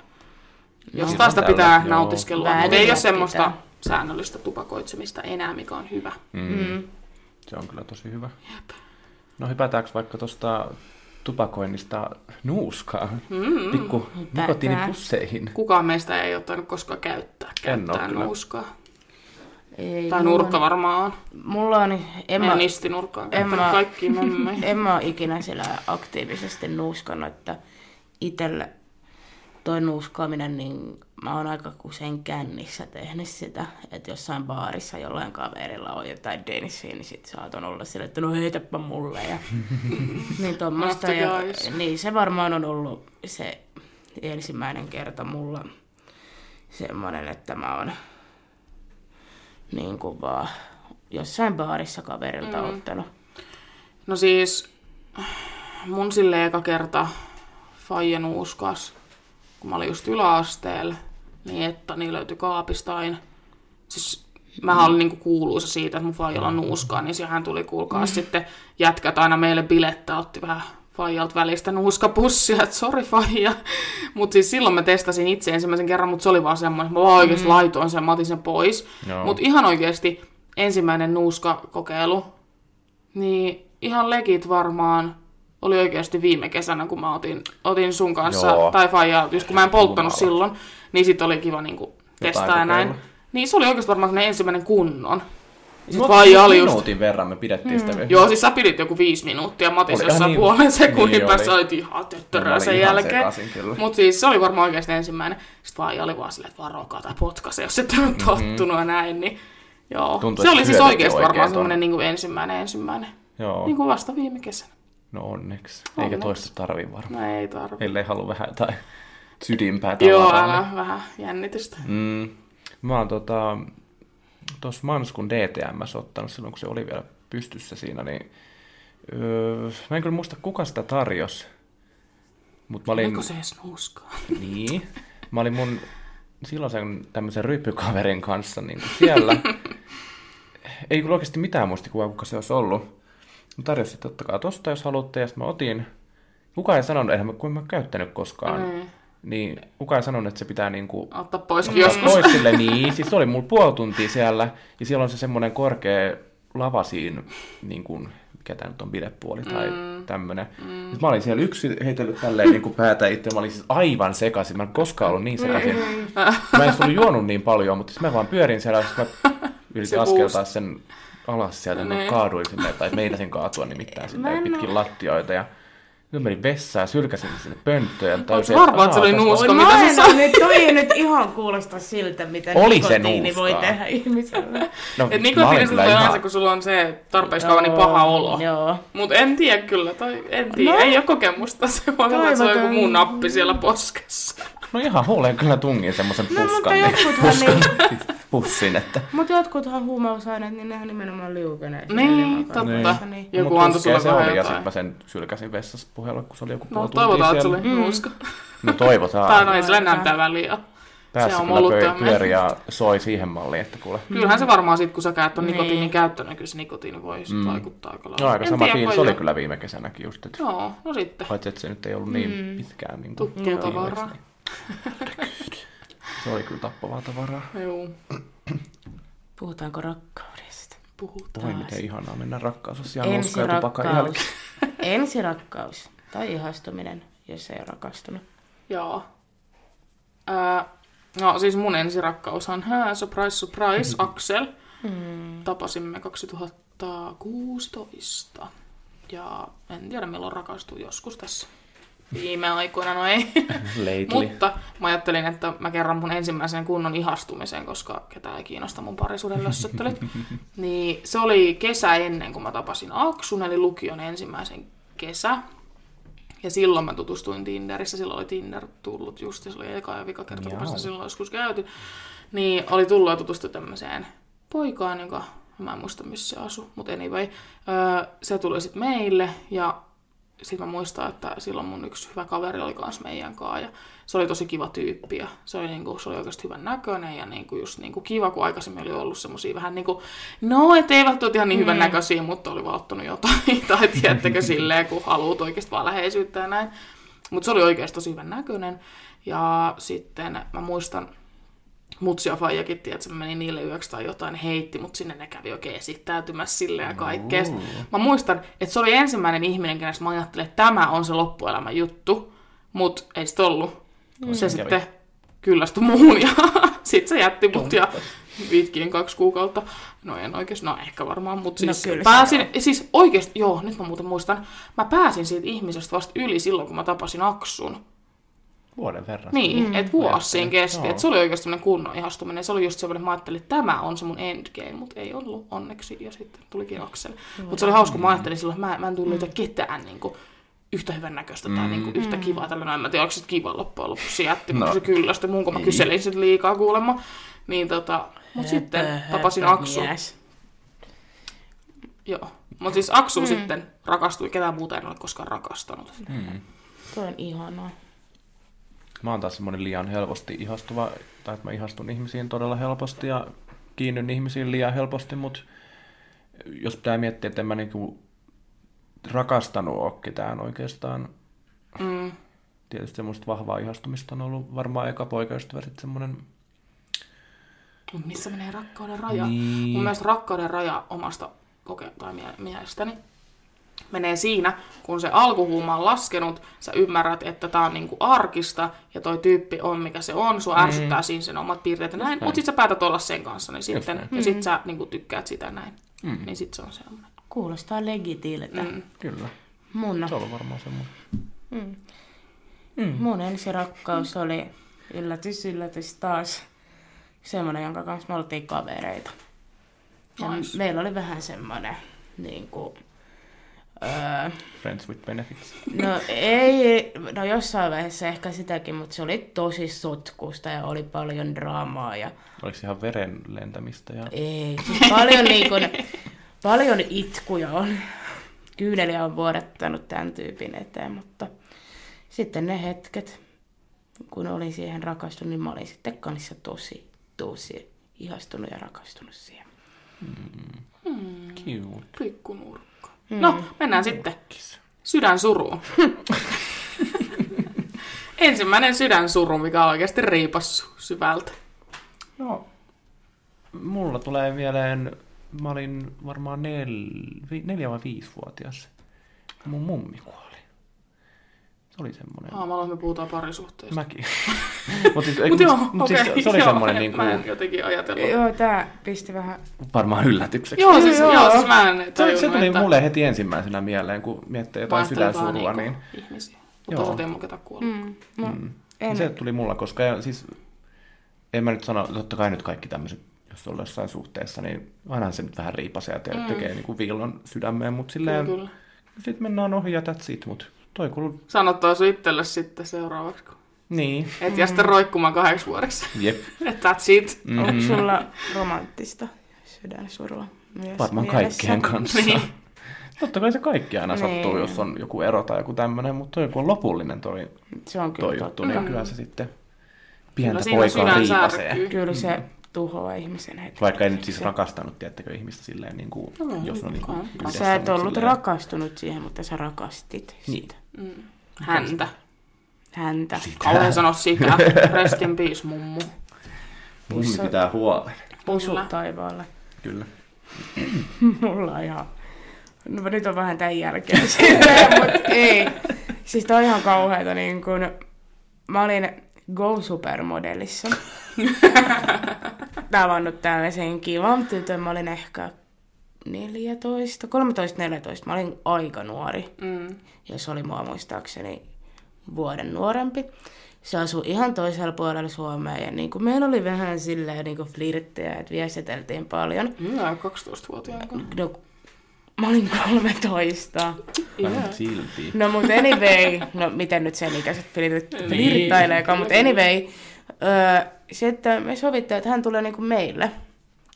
no, jostain sitä pitää joo. nautiskella, mutta ei ole semmoista pitää. säännöllistä tupakoitsemista enää, mikä on hyvä. Mm. Mm. Se on kyllä tosi hyvä. Jep. No hypätäänkö vaikka tuosta tupakoinnista nuuskaa mm, pikku nikotiinipusseihin. Kukaan meistä ei ottanut koskaan käyttää, käyttää nuuskaa. Ei, tai nurkka on, varmaan on. Mulla on... En mä, nistinurkka *laughs* en mä, kaikki en mä ole ikinä siellä aktiivisesti nuuskannut, että itselle toi nuuskaaminen, niin mä oon aika usein kännissä tehnyt sitä, että jossain baarissa jollain kaverilla on jotain denissiä, niin sit saatan olla sille, että no heitäpä mulle. Ja, *laughs* niin, tommoista, ja, niin se varmaan on ollut se ensimmäinen kerta mulla semmoinen, että mä oon niin kuin vaan jossain baarissa kaverilta mm. ottanut. No siis mun sille eka kerta faija nuuskas, kun mä olin just yläasteella niin että niin löytyi kaapista aina. Siis mä olin niinku kuuluisa siitä, että mun faijalla on nuuskaa, niin hän tuli kuulkaa mm. sitten jätkät aina meille bilettä, otti vähän faijalta välistä nuuskapussia, että sori faija. Mutta siis silloin mä testasin itse ensimmäisen kerran, mutta se oli vaan semmoinen, että mä vaan oikeasti mm. laitoin sen, mä otin sen pois. Mutta ihan oikeasti ensimmäinen nuuskakokeilu, niin ihan legit varmaan oli oikeasti viime kesänä, kun mä otin, otin sun kanssa, Joo. tai faija, just kun mä en polttanut Jumala. silloin, niin sitten oli kiva niin testaa ja näin. Niin se oli oikeasti varmaan ensimmäinen kunnon. Sitten faija oli just... minuutin verran me pidettiin sitä hmm. Joo, siis sä pidit joku viisi minuuttia, mä otin jossain niin, puolen sekunnin niin päässä, olit ihan töttöröä sen jälkeen. Mutta siis se oli varmaan oikeasti ensimmäinen. Sitten faija oli vaan silleen, että varokaa tai potkase, jos et ole mm-hmm. tottunut ja näin. Niin, joo. Tuntuu, se oli siis oikeasti varmaan semmoinen niin kuin ensimmäinen ensimmäinen. Joo. Niin kuin vasta viime kesänä. No onneksi. onneksi. Eikä toista tarvii varmaan. No ei tarvii. Ellei halua vähän jotain sydinpää Joo, älä vähän jännitystä. Mm. Mä oon tota, tuossa Manskun DTMS ottanut silloin, kun se oli vielä pystyssä siinä, niin öö, mä en kyllä muista, kuka sitä tarjosi. Mut mä olin... Oliko se edes nuuskaa? Niin. Mä olin mun silloisen tämmöisen ryppykaverin kanssa niin siellä. Ei kyllä oikeasti mitään muistikuvaa, kuka se olisi ollut. Mä tarjosin, että ottakaa tosta, jos haluatte, ja sitten mä otin. Kukaan ei sanonut, eihän mä, kun mä käyttänyt koskaan. Mm. Niin kukaan ei sanonut, että se pitää niinku... Ottaa pois joskus. Pois sille, niin. Siis se oli mulla puoli tuntia siellä, ja siellä on se semmoinen korkea lava siinä, niin kuin, mikä tämä nyt on bilepuoli tai mm. tämmöinen. Mm. Mä olin siellä yksi heitellyt tälleen niin kuin päätä itse, mä olin siis aivan sekaisin, mä en koskaan ollut niin sekaisin. Mm. Mä en ollut juonut niin paljon, mutta siis mä vaan pyörin siellä, mä *laughs* yritin askeltaa sen alas sieltä, niin. kaaduin sinne, tai meinasin kaatua nimittäin sinne pitkin lattioita. Ja Mä menin vessaan, sylkäsin sinne pönttöön. Ootko tajusin, varma, että se oli nuuska? Oi, mitä mä sä en sanoit? ole nyt, toi ei nyt ihan kuulosta siltä, mitä Oli se nikotiini voi nuuskaa. tehdä ihmiselle. No, Et nikotiinista kyllä tulee ihan- yleensä, kun sulla on se tarpeeksi kauan niin paha olo. Joo. Mut en tiedä kyllä, tai en tiedä, No. ei ole kokemusta. Se voi olla, että se on joku muu nappi siellä poskessa. No ihan huuleen kyllä tungin semmoisen No, mutta puskan, niin, jotkuthan niin, *laughs* pussin, että mutta jotkuthan huumausaineet, niin nehän nimenomaan liukenee. sinne Niin, totta. Niin. Joku Mut antoi sulle se vähän oli, ja jotain. sitten mä sen sylkäsin vessassa puheella, kun se oli joku No puoli tuntia toivotaan, että se oli nuuska. No toivotaan. Tai no ei sillä Toivotaan. näyttää väliä. Päässä se on kyllä ollut pöi- pyöri ja soi siihen malliin, että kuule. Kyllähän se varmaan sit, kun sä käyt on Niin. nikotiinin käyttöön, kyllä se nikotiini voi sit Mm. vaikuttaa aika No lailla. aika En sama fiilis oli kyllä viime kesänäkin just, että Joo, no sitten. paitsi että se nyt ei ollut niin pitkään niin kuin Tuttua tavaraa. niin Se oli kyllä tappavaa tavaraa. Joo, *clears throat* Puhutaanko rakkaudesta? puhutaan. Voi miten ihanaa mennä rakkausosiaan nuuskaa ja tupakan Ensirakkaus. jälkeen. *laughs* Ensirakkaus. Tai ihastuminen, jos ei ole rakastunut. Joo. Ää, no siis mun ensirakkaushan, hää, surprise, surprise, *clears throat* Axel. Hmm. Tapasimme 2016. Ja en tiedä milloin rakastui joskus tässä viime aikoina, no ei. *laughs* Mutta mä ajattelin, että mä kerron mun ensimmäisen kunnon ihastumisen, koska ketään ei kiinnosta mun parisuuden lössöttelyt. *laughs* niin se oli kesä ennen kuin mä tapasin Aksun, eli lukion ensimmäisen kesä. Ja silloin mä tutustuin Tinderissä, silloin oli Tinder tullut just, ja se oli eka ja vika kerta, kun mä silloin joskus käyty. Niin oli tullut ja tutustu tämmöiseen poikaan, joka mä en muista missä se asui, mutta anyway, öö, se tuli sitten meille ja sitten mä muistan, että silloin mun yksi hyvä kaveri oli kanssa meidän kanssa ja se oli tosi kiva tyyppi ja se oli, niinku, se oli oikeasti hyvän näköinen ja niinku, just niinku kiva, kun aikaisemmin oli ollut semmosia vähän niinku, no et ei välttämättä ihan niin hyvän näköisiä, mutta oli vaan ottanut jotain *laughs* tai tiedättekö *laughs* silleen, kun haluat oikeasti vaan läheisyyttä ja näin. Mutta se oli oikeasti tosi hyvän näköinen ja sitten mä muistan, mutsi ja faijakin, että se meni niille yöksi tai jotain, heitti, mutta sinne ne kävi oikein esittäytymässä silleen ja kaikkea. Sitten Mä muistan, että se oli ensimmäinen ihminen, kenestä mä ajattelin, että tämä on se loppuelämän juttu, mutta ei sit ollut. Mm. Se sitten kyllästyi muuhun ja *laughs* sitten se jätti mut ja vitkiin kaksi kuukautta. No en oikeesti, no ehkä varmaan, mutta No siis kyllä se pääsin, siis oikeesti, joo, nyt mä muuten muistan, mä pääsin siitä ihmisestä vasta yli silloin, kun mä tapasin Aksun. Vuoden verran. Niin, mm. että vuosi siinä kesti. Et se oli oikeasti semmoinen kunnon ihastuminen. Se oli just semmoinen, että mä ajattelin, että tämä on se mun endgame, mutta ei ollut onneksi. Ja sitten tulikin Aksel. Mutta se oli hauska, kun mä ajattelin silloin, että mä, mä en tullut löytää ketään niin kuin, yhtä hyvän näköistä tai niin kuin, yhtä kivaa. Tällainen, en mä tiedä, onko se kiva loppujen lopuksi. Se jätti, no. No. se kyllästyi muun, kun mä kyselin sitä liikaa kuulemma. Niin tota, mutta sitten tapasin Aksu. Mies. Joo. Mutta siis Aksu mm. sitten rakastui, ketään muuta en ole koskaan rakastanut. Mm. Toi on ihanaa. Mä oon taas semmonen liian helposti ihastuva, tai että mä ihastun ihmisiin todella helposti ja kiinnyn ihmisiin liian helposti, mutta jos pitää miettiä, että en mä niinku rakastanut ole ketään oikeastaan. Mm. Tietysti semmoista vahvaa ihastumista on ollut varmaan eka poikaystävä sitten semmoinen... Mut missä menee rakkauden raja? Niin. Mun mielestä rakkauden raja omasta koke- tai mie- mielestäni menee siinä, kun se alkuhuuma on laskenut, sä ymmärrät, että tää on niinku arkista ja toi tyyppi on mikä se on, sua ärsyttää siinä sen omat piirteet ja näin, mutta sit sä päätät olla sen kanssa, niin sitten, ja sit sä niinku tykkäät sitä näin, Mm. niin sit se on semmoinen. Kuulostaa legitiltä. Mm. Kyllä. Mun, Se on varmaan semmoinen. mm. mun ensirakkaus oli yllätys, yllätys taas semmoinen, jonka kanssa me oltiin kavereita. Ja Nice. meillä oli vähän semmoinen, niin kuin, öö, Friends with benefits. no ei, no jossain vaiheessa ehkä sitäkin, mutta se oli tosi sotkusta ja oli paljon draamaa ja Oliko se ihan veren lentämistä? Ja... ei, siis paljon, niin kuin, paljon itkuja on. Kyyneliä on vuodattanut tämän tyypin eteen, mutta sitten ne hetket, kun olin siihen rakastunut, niin mä olin sitten kanssa tosi, tosi ihastunut ja rakastunut siihen. Cute. Pikkunurkka. No, mennään sitten Kiss. sydänsuruun. *laughs* Ensimmäinen sydänsuru, mikä on oikeasti riipassu syvältä. No, mulla tulee mieleen, mä olin varmaan nel, neljä vai viisivuotias, mun mummi kuoli. Se oli semmoinen. Aa, mä me puhutaan parisuhteesta. Mäkin. *laughs* Mutta siis, Mut joo, mut okei, siis se oli joo, semmoinen en- niin Mä en kuin, jotenkin ajatellut. Joo, tää pisti vähän... varmaan yllätykseksi. Joo, siis, Joo. joo, siis mä en Se, se tajunnut, tuli että mulle heti ensimmäisenä mieleen, kun miettii jotain sydänsurua, vaan niin niinku ihmisiä. Mutta osa Teemu ketä kuollut. Mm, no, mm. en, se tuli mulla, koska ja, siis, en mä nyt sano, totta kai nyt kaikki tämmöiset, jos ollaan jossain suhteessa, niin aina se nyt vähän riipasee ja te- Mm. tekee niin kuin viillon sydämeen, mutta Kyllä, silleen, kyllä. sitten mennään ohi ja that's it, mutta toi kuuluu, Sanottaa sun itselle sitten seuraavaksi, kun niin, et jää sitten roikkumaan kahdeksi vuodeksi. jep. *laughs* Että that's it. Mhm. Onko sulla romanttista sydänsurua myös Varmaan mielessä? kaikkien kanssa. Niin. Totta kai se kaikki aina Niin. sattuu, jos on joku ero tai joku tämmöinen, mutta toi kun on lopullinen toi, Se on kyllä toi totta. juttu, niin Mm. kyllä se sitten pientä poikaa riipasee. Kyllä se tuhoaa ihmisen heti. Vaikka ei nyt siis rakastanut, tiettäkö, ihmistä silleen, niin kuin, No, jos on niin kuin Sä et ollut silleen- rakastunut siihen, mutta sä rakastit Niin. sitä. Mm. Häntä. häntä. Kauhean sanoa sitä. *laughs* Rest in peace, mummu. Mummi Pussa- pitää huolen. Pusu taivaalle. Kyllä. *clears throat* Mulla on ihan... No nyt on vähän tämän jälkeen mutta ei. Siis toi on ihan kauheeta niin kun... Mä olin Go Supermodellissa. *laughs* Tavannut tällaisen kivan tytön. Mä olin ehkä 14, 13-14. Mä olin aika nuori. Mm. ja se oli mua muistaakseni vuoden nuorempi. Se asui ihan toisella puolella Suomea ja niin kuin meillä oli vähän silleen niin kuin flirttejä, että viestiteltiin paljon. Minä 12-vuotiaan kanssa. No, mä olin 13. Ihan. Vähän silti. No mut anyway, no miten nyt sen ikäiset flirt- Niin. flirttaileekaan, mutta anyway, öö, sitten me sovittiin, että hän tulee niinku meille.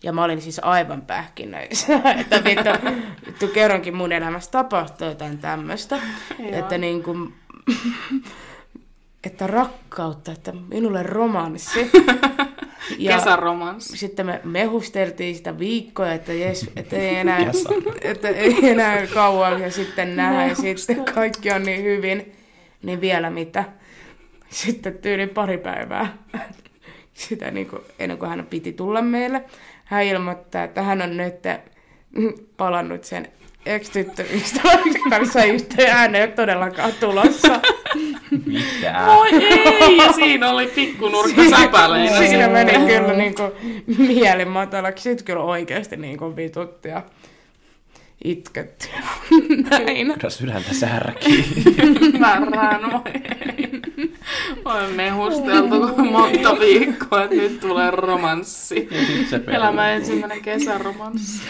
Ja mä olin siis aivan pähkinöissä, *laughs* että vittu, vittu kerronkin mun elämässä tapahtuu jotain tämmöistä. Että niinku, että rakkautta, että minulle romanssi. *laughs* Kesäromanssi. Sitten me mehusteltiin sitä viikkoja, että, jes, että, ei *laughs* enää, Kesä. että ei enää kauan ja sitten nähdä ja sitten kaikki on niin hyvin, niin vielä mitä. Sitten tyyli pari päivää sitä niin kuin, ennen kuin hän piti tulla meille. Hän ilmoittaa, että hän on nyt palannut sen ex-tyttöystävänsä kanssa yhteen. Hän ei ole todellakaan tulossa. Mitä? Oi ei! Ja siinä oli pikkunurkka säpäleinä. Siinä meni kyllä niin kuin, mieli matalaksi. Sitten kyllä oikeasti niin kuin, vitutti ja itketti. Näin. Kyllä sydäntä särkii. Märään, oi Olen mehusteltu monta viikkoa, että nyt tulee romanssi. Elämä ensimmäinen kesäromanssi.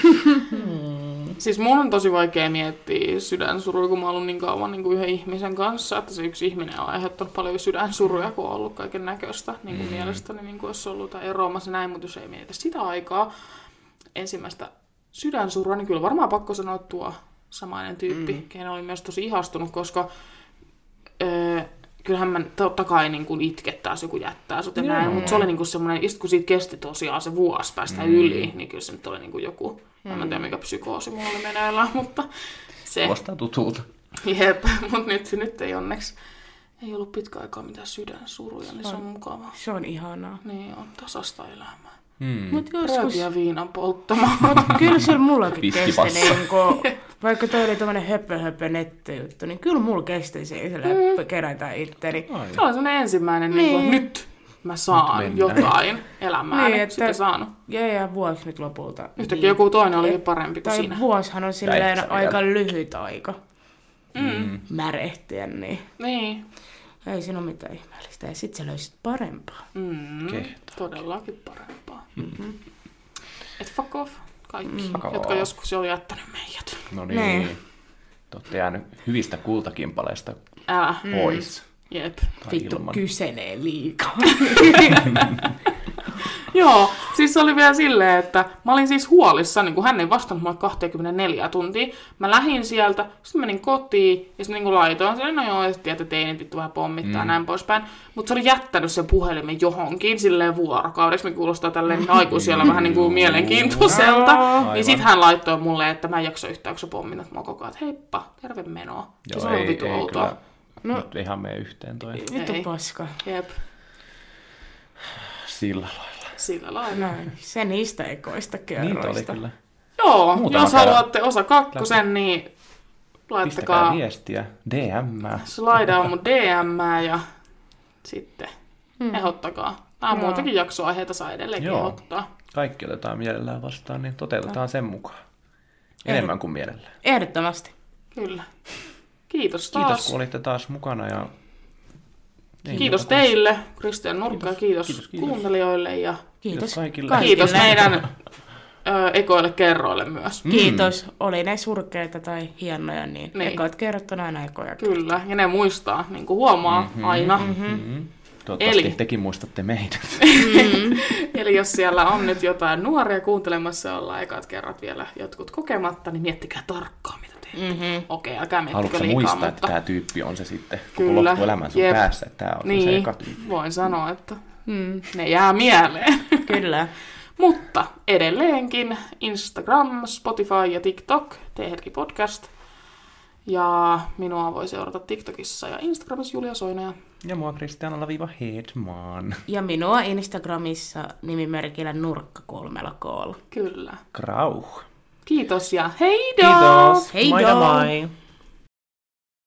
Siis mun on tosi vaikea miettiä sydänsuruja, kun mä oon ollut niin kauan niin kuin yhden ihmisen kanssa, että se yksi ihminen on aiheuttanut paljon sydänsuruja, kun on ollut kaiken näköistä niin kuin mielestäni, niin kuin on ollut eroamassa näin, mutta jos ei mietitä sitä aikaa, ensimmäistä sydänsurua, niin kyllä varmaan pakko sanoa tuo samainen tyyppi, mm. kenen olin myös tosi ihastunut, koska öö, kyllähän mä totta kai niin kuin itkettää, jos joku jättää sut ja Joo. näin, mutta se oli niin kuin semmoinen, just kun siitä kesti tosiaan se vuosi päästä mm. yli, niin kyllä se nyt oli niin kuin joku, mm. mä en tiedä mikä psykoosi mulla oli meneillään, mutta se, Kuulostaa tutulta. jep, *laughs* mutta nyt, nyt ei onneksi, ei ollut pitkä aikaa mitään sydänsuruja, niin se on mukavaa. Se on ihanaa. Niin on, tasasta elämää. Hmm. Mut joskus, Röökiä viinan polttamaan. mut kyllä sillä mullakin kesti, Viskivassa. niin kuin, vaikka toi oli tommonen höppö höppö nettijuttu, niin kyllä mulla kesti se mm. kerätä itteni. Ai. Se oli semmoinen ensimmäinen, niin. Niin kuin, Niin. nyt mä saan Nyt mennään. jotain elämään. Niin, Niin, että- Sitten saanut. Ja, ja vuosi nyt lopulta. Yhtäkkiä joku toinen olikin parempi kuin Tai sinä. vuosihan on silleen aika lyhyt aika Mm. märehtiä, niin Niin. Ei siinä ole mitään ihmeellistä. Ja sit sä löysit parempaa. Mm. Kehtaa. Todellakin parempaa. Mm-hmm. Et fuck off. Kaikki, Fuck jotka off. joskus on jättänyt meidät. No niin. Niin. Te olette jäänyt hyvistä kultakimpaleista Älä. pois. Jep. Tai Vittu ilman. kysenee liikaa. *laughs* *laughs* Joo, siis se oli vielä silleen, että mä olin siis huolissa, niin kun hän ei vastannut mulle 24 tuntia. Mä lähdin sieltä, sitten menin kotiin ja sitten niin laitoin sen, no joo, ja sitten että teinit vittu vähän pommittaa mm. ja näin poispäin. Mutta se oli jättänyt sen puhelimen johonkin silleen vuorokaudeksi, me kuulostaa tälleen aikuisella vähän niin kuin mielenkiintoiselta. Aivan. Niin sit hän laittoi mulle, että mä en jaksa yhtään, kun sä pommitat mua koko ajan, että heippa, terve menoa. Ja se Joo, on ei, vittu ei outoa. kyllä. No. Nyt ihan mene yhteen toi Vittu paska. Jep, sillä lailla. Sillä lailla. Näin. Se niistä ekoista Niitä oli kerroista. kyllä. Joo, Muutama jos kerran. haluatte osa kakkosen, niin Pistäkää laittakaa, viestiä, DM. slaidaa mun DM ja sitten mm. ehdottakaa. Nämä Joo. muitakin jaksoaiheita saa edelleen Joo. ehdottaa. Kaikki otetaan mielellään vastaan, niin toteutetaan sen mukaan. Enemmän kuin mielellään. Ehdottomasti. Kyllä. Kiitos taas. Kiitos, kun olitte taas mukana. Ja... Ei Kiitos muuta kuin- teille, Kristian Nurkka, ja kiitos, Kiitos, kiitos. kuuntelijoille ja Kiitos, kaikille. kiitos kaikille. meidän ö, ekoille kerroille myös. Kiitos. Oli ne surkeita tai hienoja, niin, Niin. niin. ekot kerrottuna aina ekoja. Kyllä, ja ne muistaa, niin kuin huomaa mm-hmm. aina. Mm-hmm. Mm. Toivottavasti Eli- tekin muistatte meidät. *laughs* Eli jos siellä on nyt jotain nuoria kuuntelemassa, ollaan ekat kerrat vielä jotkut kokematta, niin miettikää tarkkaan, mitä teette. Mm-hmm. Okei, älkää Haluatko miettikö sä liikaa, muistaa, että mutta tämä tyyppi on se sitten koko Kyllä, loppuelämän sun jep. päässä, että tämä on se niin, eka tyyppi. voin sanoa, että mm. ne jää mieleen. *laughs* Kyllä. Mutta edelleenkin Instagram, Spotify ja TikTok, T-hetki podcast. Ja minua voi seurata TikTokissa ja Instagramissa Julia Soina. Ja mua Kristianalla viiva Hedman. Ja minua Instagramissa nimimerkillä nurkka kolmella koolla. Kyllä. Grauh. Kiitos ja heidoo! Kiitos. Heidoo! Moi moi.